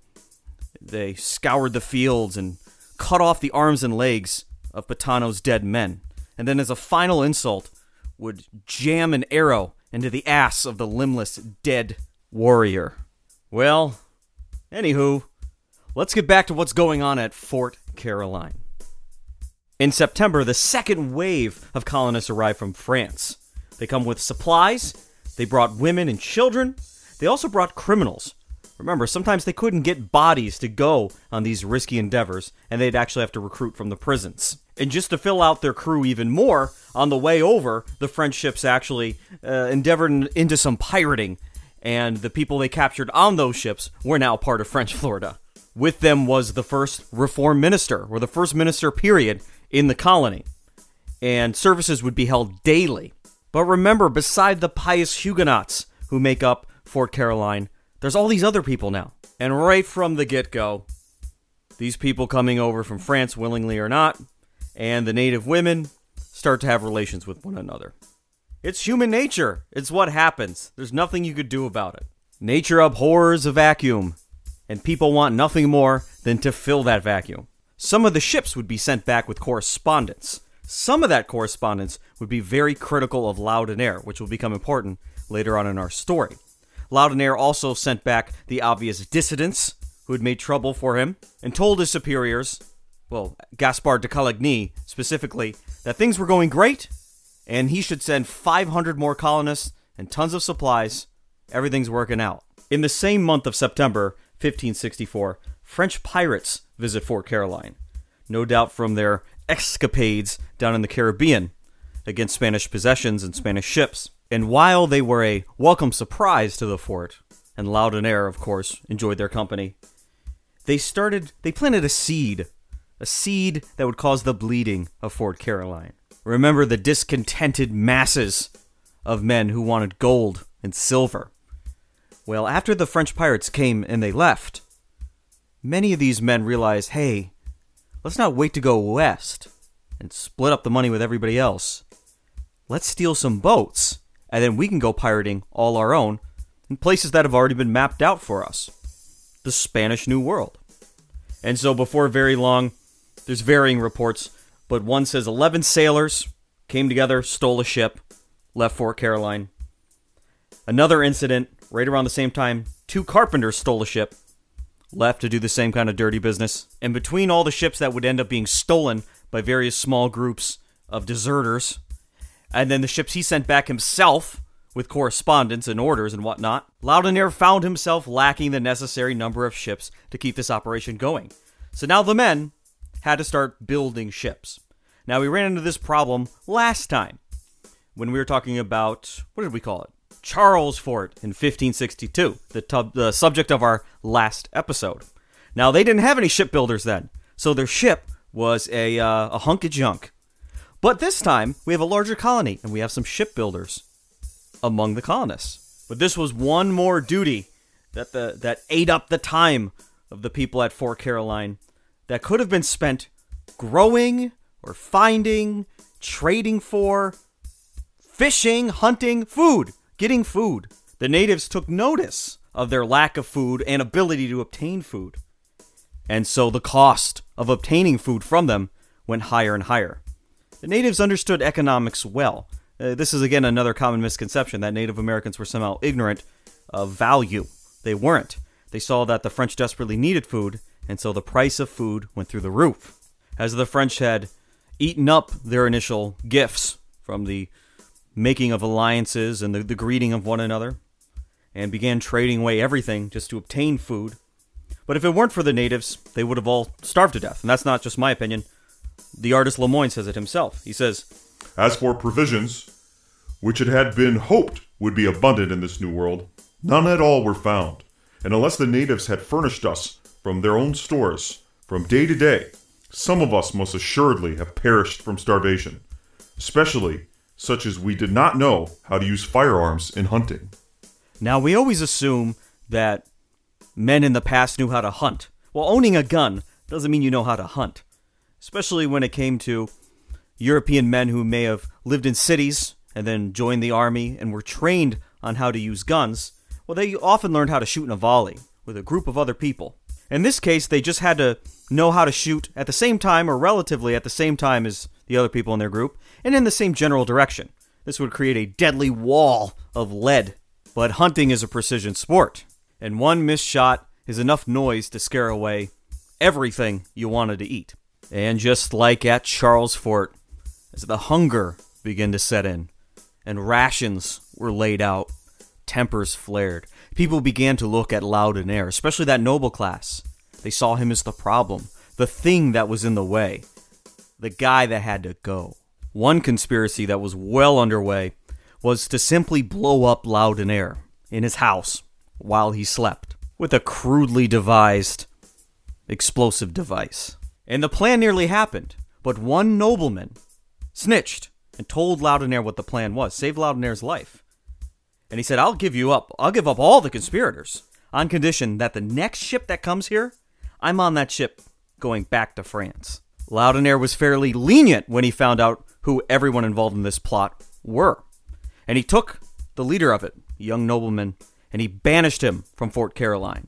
S1: They scoured the fields and cut off the arms and legs of Patano's dead men, and then, as a final insult, would jam an arrow into the ass of the limbless dead warrior. Well, anywho, let's get back to what's going on at Fort Caroline. In September, the second wave of colonists arrived from France. They come with supplies, they brought women and children, they also brought criminals. Remember, sometimes they couldn't get bodies to go on these risky endeavors, and they'd actually have to recruit from the prisons. And just to fill out their crew even more, on the way over, the French ships actually uh, endeavored into some pirating, and the people they captured on those ships were now part of French Florida. With them was the first reform minister, or the first minister, period, in the colony. And services would be held daily. But remember, beside the pious Huguenots who make up Fort Caroline, there's all these other people now. And right from the get go, these people coming over from France, willingly or not, and the native women start to have relations with one another. It's human nature. It's what happens. There's nothing you could do about it. Nature abhors a vacuum, and people want nothing more than to fill that vacuum. Some of the ships would be sent back with correspondence. Some of that correspondence would be very critical of Laudonnière, which will become important later on in our story. Laudonnière also sent back the obvious dissidents who had made trouble for him and told his superiors, well, Gaspard de Coligny specifically, that things were going great and he should send 500 more colonists and tons of supplies. Everything's working out. In the same month of September 1564, French pirates visit Fort Caroline, no doubt from their escapades down in the Caribbean against Spanish possessions and Spanish ships. And while they were a welcome surprise to the fort, and Laudonnière, of course, enjoyed their company, they started, they planted a seed, a seed that would cause the bleeding of Fort Caroline. Remember the discontented masses of men who wanted gold and silver. Well, after the French pirates came and they left, many of these men realized hey, let's not wait to go west and split up the money with everybody else. Let's steal some boats and then we can go pirating all our own in places that have already been mapped out for us. The Spanish New World. And so before very long, there's varying reports, but one says 11 sailors came together, stole a ship, left Fort Caroline. Another incident, right around the same time, two carpenters stole a ship, left to do the same kind of dirty business. And between all the ships that would end up being stolen by various small groups of deserters, and then the ships he sent back himself with correspondence and orders and whatnot, Laudonnière found himself lacking the necessary number of ships to keep this operation going. So now the men had to start building ships. Now we ran into this problem last time when we were talking about what did we call it? Charles Fort in 1562, the, tub, the subject of our last episode. Now they didn't have any shipbuilders then, so their ship was a uh, a hunk of junk. But this time, we have a larger colony and we have some shipbuilders among the colonists. But this was one more duty that the that ate up the time of the people at Fort Caroline that could have been spent growing or finding, trading for, fishing, hunting, food, getting food. The natives took notice of their lack of food and ability to obtain food. And so the cost of obtaining food from them went higher and higher. The natives understood economics well. Uh, this is again another common misconception that Native Americans were somehow ignorant of value. They weren't. They saw that the French desperately needed food, and so the price of food went through the roof. As the French had eaten up their initial gifts from the making of alliances and the, the greeting of one another, and began trading away everything just to obtain food. But if it weren't for the natives, they would have all starved to death. And that's not just my opinion. The artist Lemoyne says it himself. He says,
S2: As for provisions, which it had been hoped would be abundant in this new world, none at all were found. And unless the natives had furnished us from their own stores from day to day, some of us must assuredly have perished from starvation, especially such as we did not know how to use firearms in hunting.
S1: Now, we always assume that men in the past knew how to hunt. Well, owning a gun doesn't mean you know how to hunt, especially when it came to European men who may have lived in cities and then joined the army and were trained on how to use guns. Well, they often learned how to shoot in a volley with a group of other people. In this case, they just had to know how to shoot at the same time or relatively at the same time as the other people in their group and in the same general direction. This would create a deadly wall of lead. But hunting is a precision sport, and one missed shot is enough noise to scare away everything you wanted to eat. And just like at Charles Fort, as the hunger began to set in and rations were laid out, tempers flared. People began to look at Laudonnière, especially that noble class. They saw him as the problem, the thing that was in the way, the guy that had to go. One conspiracy that was well underway was to simply blow up Laudonnière in his house while he slept with a crudely devised explosive device. And the plan nearly happened, but one nobleman snitched and told Laudonnière what the plan was, save Laudonnière's life. And he said, I'll give you up. I'll give up all the conspirators on condition that the next ship that comes here, I'm on that ship going back to France. Laudonnière was fairly lenient when he found out who everyone involved in this plot were. And he took the leader of it, a young nobleman, and he banished him from Fort Caroline.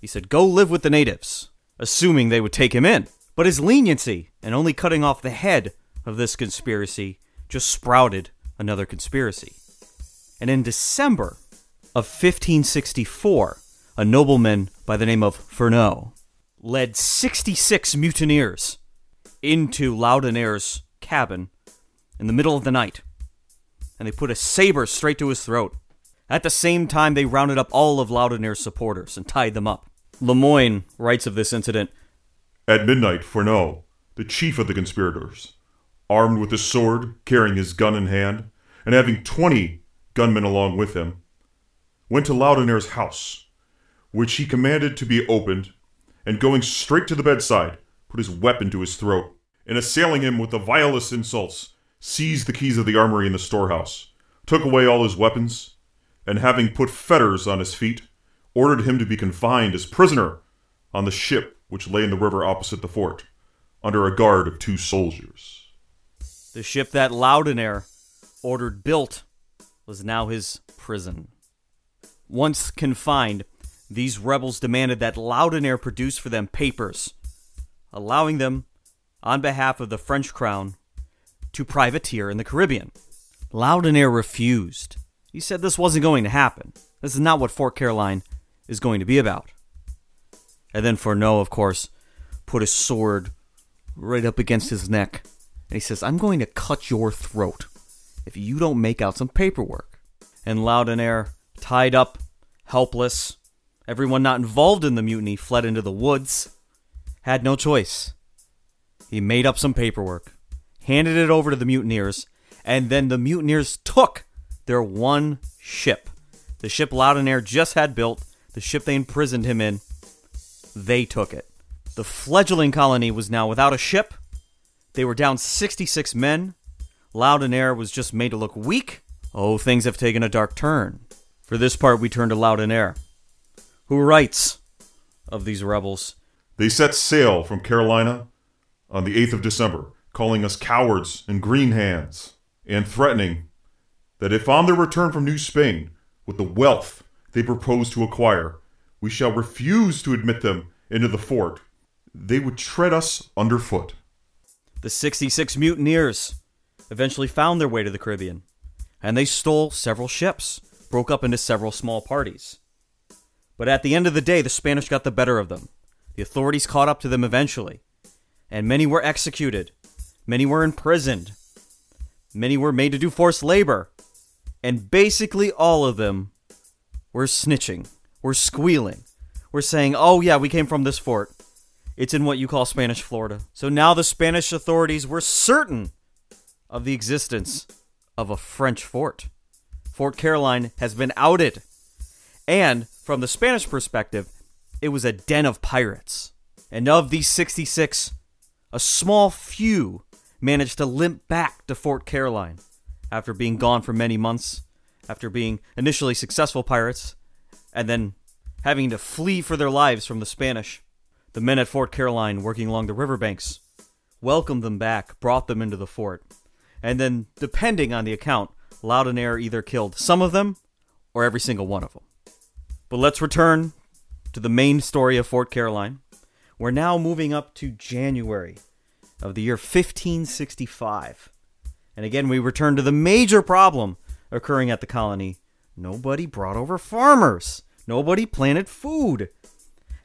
S1: He said, Go live with the natives, assuming they would take him in. But his leniency and only cutting off the head of this conspiracy just sprouted another conspiracy. And in December of 1564, a nobleman by the name of Fourneau led 66 mutineers into Laudonnière's cabin in the middle of the night, and they put a saber straight to his throat. At the same time, they rounded up all of Laudonnière's supporters and tied them up. Lemoyne writes of this incident
S2: At midnight, Fourneau, the chief of the conspirators, armed with his sword, carrying his gun in hand, and having twenty gunmen along with him, went to Laudonnière's house, which he commanded to be opened, and going straight to the bedside, put his weapon to his throat, and assailing him with the vilest insults, seized the keys of the armory in the storehouse, took away all his weapons, and having put fetters on his feet, ordered him to be confined as prisoner on the ship which lay in the river opposite the fort, under a guard of two soldiers.
S1: The ship that Laudonnière ordered built was now his prison. Once confined, these rebels demanded that Laudonnière produce for them papers, allowing them, on behalf of the French crown, to privateer in the Caribbean. Laudonnière refused. He said this wasn't going to happen. This is not what Fort Caroline is going to be about. And then Fourneau, of course, put his sword right up against his neck. And he says, I'm going to cut your throat if you don't make out some paperwork. And Laudonnière, tied up, helpless, everyone not involved in the mutiny fled into the woods, had no choice. He made up some paperwork, handed it over to the mutineers, and then the mutineers took their one ship. The ship Laudonnière just had built, the ship they imprisoned him in, they took it. The fledgling colony was now without a ship. They were down 66 men. Laudonnière was just made to look weak. Oh, things have taken a dark turn For this part, we turn to Laudonniere, who writes of these rebels.
S2: They set sail from Carolina on the 8th of December, calling us cowards and green hands, and threatening that if on their return from New Spain, with the wealth they propose to acquire, we shall refuse to admit them into the fort, they would tread us underfoot.
S1: The 66 mutineers eventually found their way to the Caribbean, and they stole several ships, broke up into several small parties. But at the end of the day, the Spanish got the better of them. The authorities caught up to them eventually, and many were executed, many were imprisoned, many were made to do forced labor, and basically all of them were snitching, were squealing, were saying, oh yeah, we came from this fort. It's in what you call Spanish Florida. So now the Spanish authorities were certain of the existence of a French fort. Fort Caroline has been outed. And from the Spanish perspective, it was a den of pirates. And of these 66, a small few managed to limp back to Fort Caroline after being gone for many months, after being initially successful pirates, and then having to flee for their lives from the Spanish. The men at Fort Caroline, working along the riverbanks, welcomed them back, brought them into the fort, and then, depending on the account, Laudonniere either killed some of them or every single one of them. But let's return to the main story of Fort Caroline. We're now moving up to January of the year 1565. And again, we return to the major problem occurring at the colony. Nobody brought over farmers. Nobody planted food.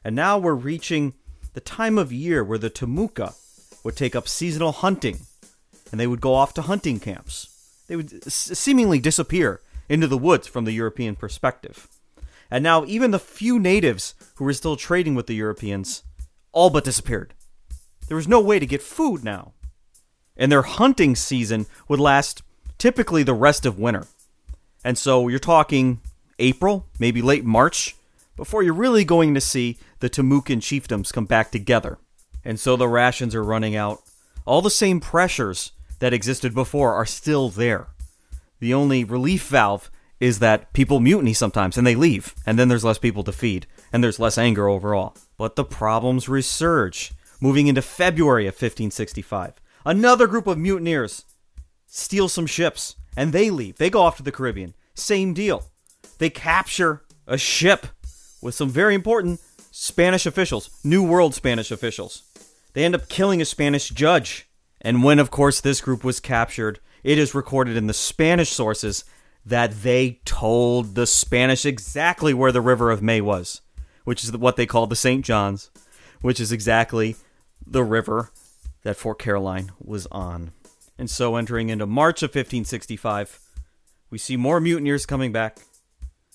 S1: And now we're reaching the time of year where the Timucua would take up seasonal hunting and they would go off to hunting camps. They would seemingly disappear into the woods from the European perspective. And now, even the few natives who were still trading with the Europeans all but disappeared. There was no way to get food now. And their hunting season would last typically the rest of winter. And so you're talking April, maybe late March, before you're really going to see the Timucuan chiefdoms come back together. And so the rations are running out. All the same pressures that existed before are still there. The only relief valve is that people mutiny sometimes and they leave, and then there's less people to feed, and there's less anger overall. But the problems resurge. Moving into February of 1565, another group of mutineers steal some ships and they leave. They go off to the Caribbean. Same deal. They capture a ship with some very important Spanish officials, New World Spanish officials. They end up killing a Spanish judge. And when, of course, this group was captured, it is recorded in the Spanish sources that they told the Spanish exactly where the River of May was, which is what they call the St. John's, which is exactly the river that Fort Caroline was on. And so, entering into March of 1565, we see more mutineers coming back,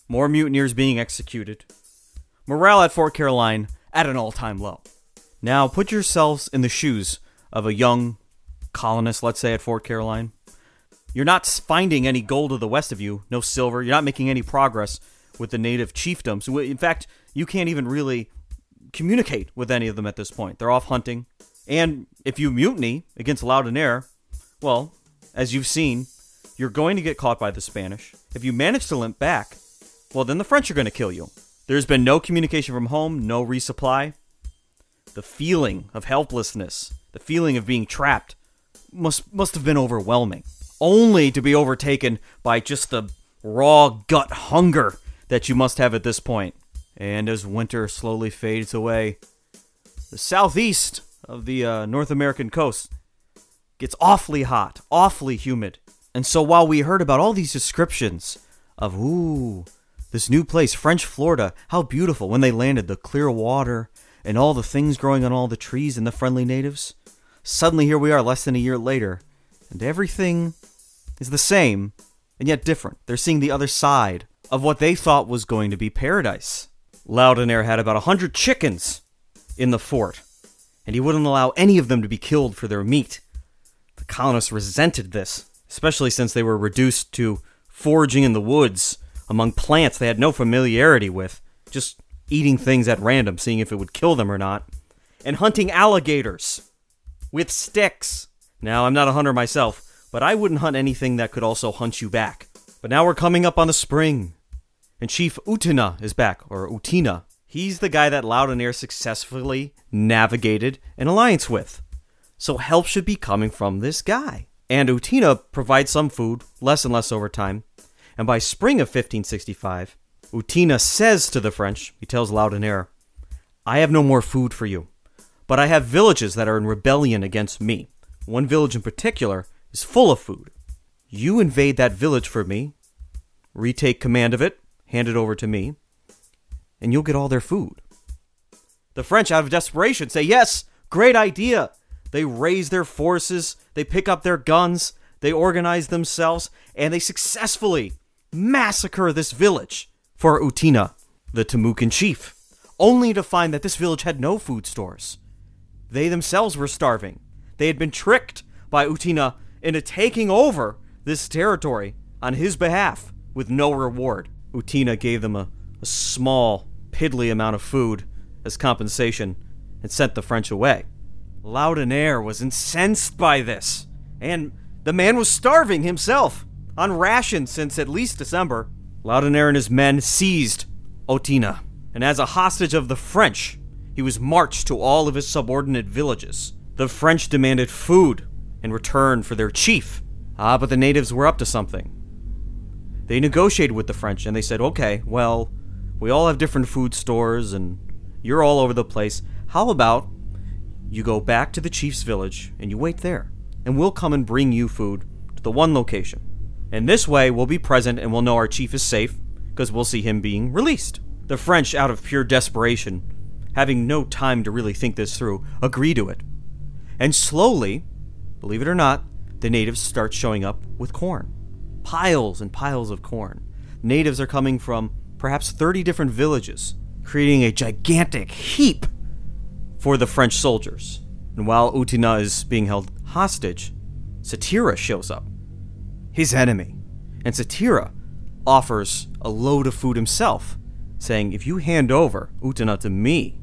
S1: more mutineers being executed, morale at Fort Caroline at an all time low. Now, put yourselves in the shoes of a young colonist, let's say, at Fort Caroline. You're not finding any gold to the west of you, no silver. You're not making any progress with the native chiefdoms. In fact, you can't even really communicate with any of them at this point. They're off hunting. And if you mutiny against Laudonniere, well, as you've seen, you're going to get caught by the Spanish. If you manage to limp back, well, then the French are going to kill you. There's been no communication from home, no resupply. The feeling of helplessness, the feeling of being trapped, must must have been overwhelming. Only to be overtaken by just the raw gut hunger that you must have at this point. And as winter slowly fades away, the southeast of the uh, North American coast gets awfully hot, awfully humid. And so while we heard about all these descriptions of, ooh, this new place, French Florida, how beautiful when they landed, the clear water and all the things growing on all the trees and the friendly natives, suddenly here we are less than a year later, and everything is the same and yet different. They're seeing the other side of what they thought was going to be paradise. Laudonniere had about a hundred chickens in the fort, and he wouldn't allow any of them to be killed for their meat. The colonists resented this, especially since they were reduced to foraging in the woods among plants they had no familiarity with, just eating things at random, seeing if it would kill them or not, and hunting alligators with sticks. Now, I'm not a hunter myself, but I wouldn't hunt anything that could also hunt you back. But now we're coming up on the spring, And Chief Utina is back, or Utina. He's the guy that Laudonnière successfully navigated an alliance with. So help should be coming from this guy. And Utina provides some food, less and less over time. And by spring of 1565, Utina says to the French, he tells Laudonnière, I have no more food for you, but I have villages that are in rebellion against me. One village in particular is full of food. You invade that village for me, retake command of it, hand it over to me, and you'll get all their food. The French, out of desperation, say, Yes, great idea. They raise their forces, they pick up their guns, they organize themselves, and they successfully massacre this village for Utina, the Timucan chief, only to find that this village had no food stores. They themselves were starving. They had been tricked by Utina into taking over this territory on his behalf with no reward. Utina gave them a, a small, piddly amount of food as compensation and sent the French away. Laudonnière was incensed by this, and the man was starving himself on rations since at least December. Laudonnière and his men seized Utina, and as a hostage of the French, he was marched to all of his subordinate villages. The French demanded food in return for their chief. Ah, but the natives were up to something. They negotiated with the French and they said, okay, well, we all have different food stores and you're all over the place. How about you go back to the chief's village and you wait there, and we'll come and bring you food to the one location. And this way, we'll be present and we'll know our chief is safe because we'll see him being released. The French, out of pure desperation, having no time to really think this through, agree to it. And slowly, believe it or not, the natives start showing up with corn. Piles and piles of corn. Natives are coming from perhaps 30 different villages, creating a gigantic heap for the French soldiers. And while Utina is being held hostage, Satira shows up, his enemy. And Satira offers a load of food himself, saying, If you hand over Utina to me,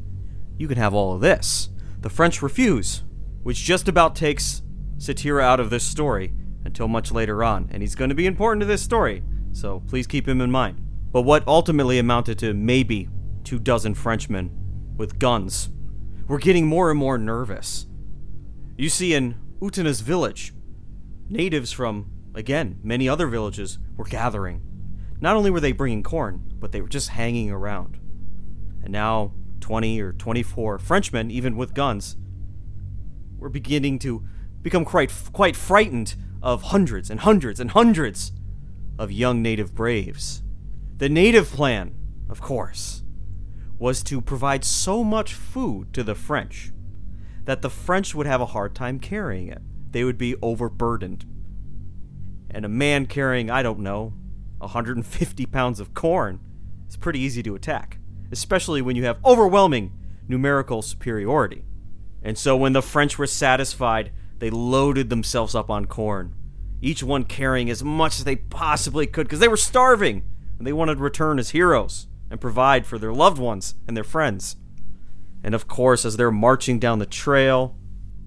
S1: you can have all of this. The French refuse, which just about takes Satira out of this story until much later on, and he's going to be important to this story, so please keep him in mind. But what ultimately amounted to maybe two dozen Frenchmen with guns were getting more and more nervous. You see, in Utina's village, natives from, again, many other villages were gathering. Not only were they bringing corn, but they were just hanging around. And now, 20 or 24 Frenchmen, even with guns, were beginning to become quite, quite frightened of hundreds and hundreds and hundreds of young native braves. The native plan, of course, was to provide so much food to the French that the French would have a hard time carrying it. They would be overburdened. And a man carrying, I don't know, 150 pounds of corn is pretty easy to attack, especially when you have overwhelming numerical superiority. And so when the French were satisfied, they loaded themselves up on corn, each one carrying as much as they possibly could because they were starving and they wanted to return as heroes and provide for their loved ones and their friends. And of course, as they're marching down the trail,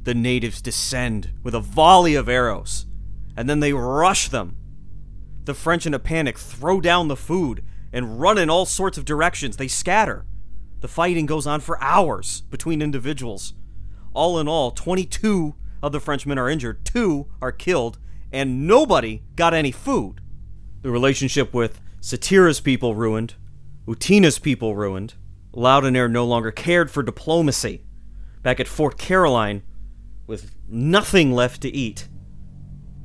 S1: the natives descend with a volley of arrows, and then they rush them. The French, in a panic, throw down the food and run in all sorts of directions. They scatter. The fighting goes on for hours between individuals. All in all, 22 of the Frenchmen are injured, two are killed, and nobody got any food. The relationship with Satira's people ruined, Utina's people ruined. Laudonnière no longer cared for diplomacy. Back at Fort Caroline, with nothing left to eat,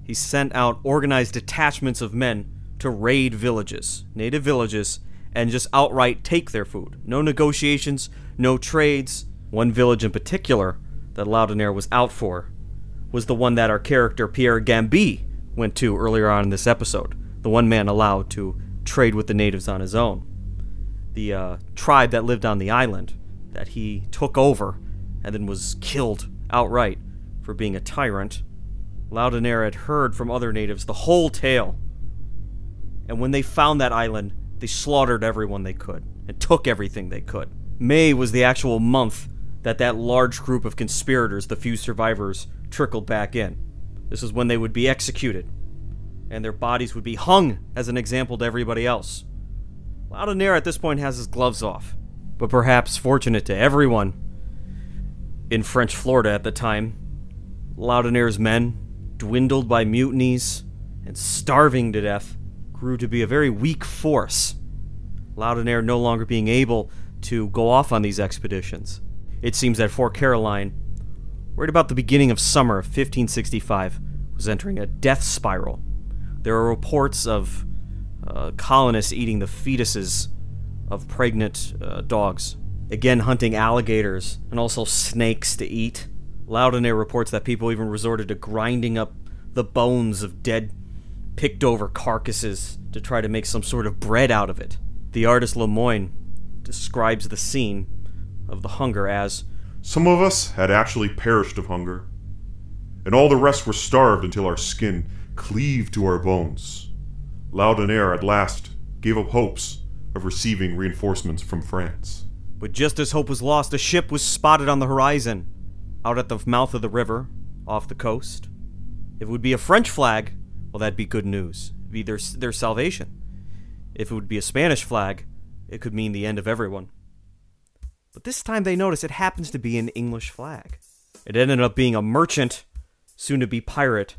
S1: he sent out organized detachments of men to raid villages, native villages, and just outright take their food. No negotiations, no trades. One village in particular that Laudonnière was out for was the one that our character Pierre Gambi went to earlier on in this episode. The one man allowed to trade with the natives on his own the uh, tribe that lived on the island that he took over and then was killed outright for being a tyrant. Laudonnière had heard from other natives the whole tale. And when they found that island, they slaughtered everyone they could and took everything they could. May was the actual month that that large group of conspirators, the few survivors, trickled back in. This is when they would be executed, and their bodies would be hung as an example to everybody else. Laudonniere at this point has his gloves off, but perhaps fortunate to everyone in French Florida at the time, Laudonniere's men, dwindled by mutinies and starving to death, grew to be a very weak force. Laudonniere no longer being able to go off on these expeditions. It seems that Fort Caroline, right about the beginning of summer of 1565, was entering a death spiral. There are reports of uh, colonists eating the fetuses of pregnant uh, dogs, again hunting alligators and also snakes to eat. Laudonnière reports that people even resorted to grinding up the bones of dead, picked over carcasses to try to make some sort of bread out of it. The artist Le Moyne describes the scene of the hunger as
S2: Some of us had actually perished of hunger, and all the rest were starved until our skin cleaved to our bones. Laudonnière at last gave up hopes of receiving reinforcements from France.
S1: But just as hope was lost, a ship was spotted on the horizon, out at the mouth of the river, off the coast. If it would be a French flag, well, that'd be good news. It'd be their, their salvation. If it would be a Spanish flag, it could mean the end of everyone. But this time they notice it happens to be an English flag. It ended up being a merchant, soon to be pirate,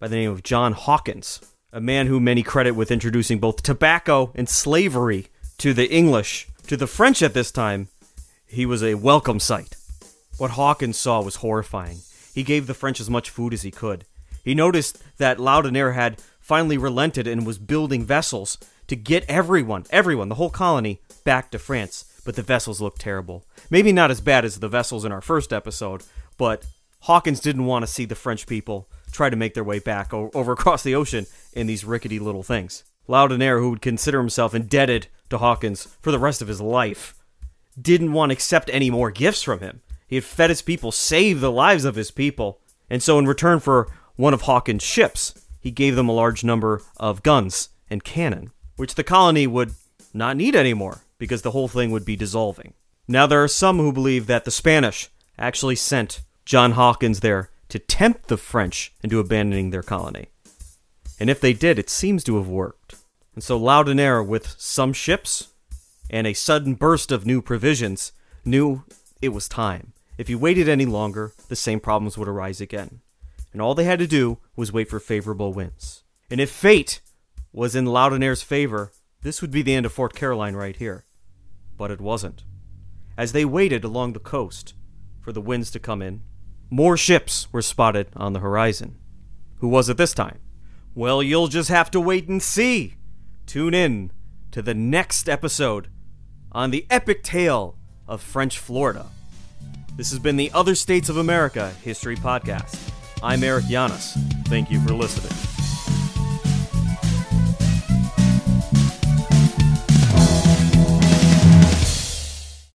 S1: by the name of John Hawkins, a man who many credit with introducing both tobacco and slavery to the English. To the French at this time, he was a welcome sight. What Hawkins saw was horrifying. He gave the French as much food as he could. He noticed that Laudonnière had finally relented and was building vessels to get everyone, everyone, the whole colony, back to France. But the vessels looked terrible. Maybe not as bad as the vessels in our first episode, but Hawkins didn't want to see the French people try to make their way back o- over across the ocean in these rickety little things. Laudonnière, who would consider himself indebted to Hawkins for the rest of his life, didn't want to accept any more gifts from him. He had fed his people, saved the lives of his people, and so in return for one of Hawkins' ships, he gave them a large number of guns and cannon, which the colony would not need anymore because the whole thing would be dissolving. Now, there are some who believe that the Spanish actually sent John Hawkins there to tempt the French into abandoning their colony. And if they did, it seems to have worked. And so Laudonnière, with some ships and a sudden burst of new provisions, knew it was time. If he waited any longer, the same problems would arise again. And all they had to do was wait for favorable winds. And if fate was in Laudonnière's favor, this would be the end of Fort Caroline right here. But it wasn't. As they waited along the coast for the winds to come in, more ships were spotted on the horizon. Who was it this time? Well, you'll just have to wait and see. Tune in to the next episode on the epic tale of French Florida. This has been the Other States of America History Podcast. I'm Eric Yanis. Thank you for listening.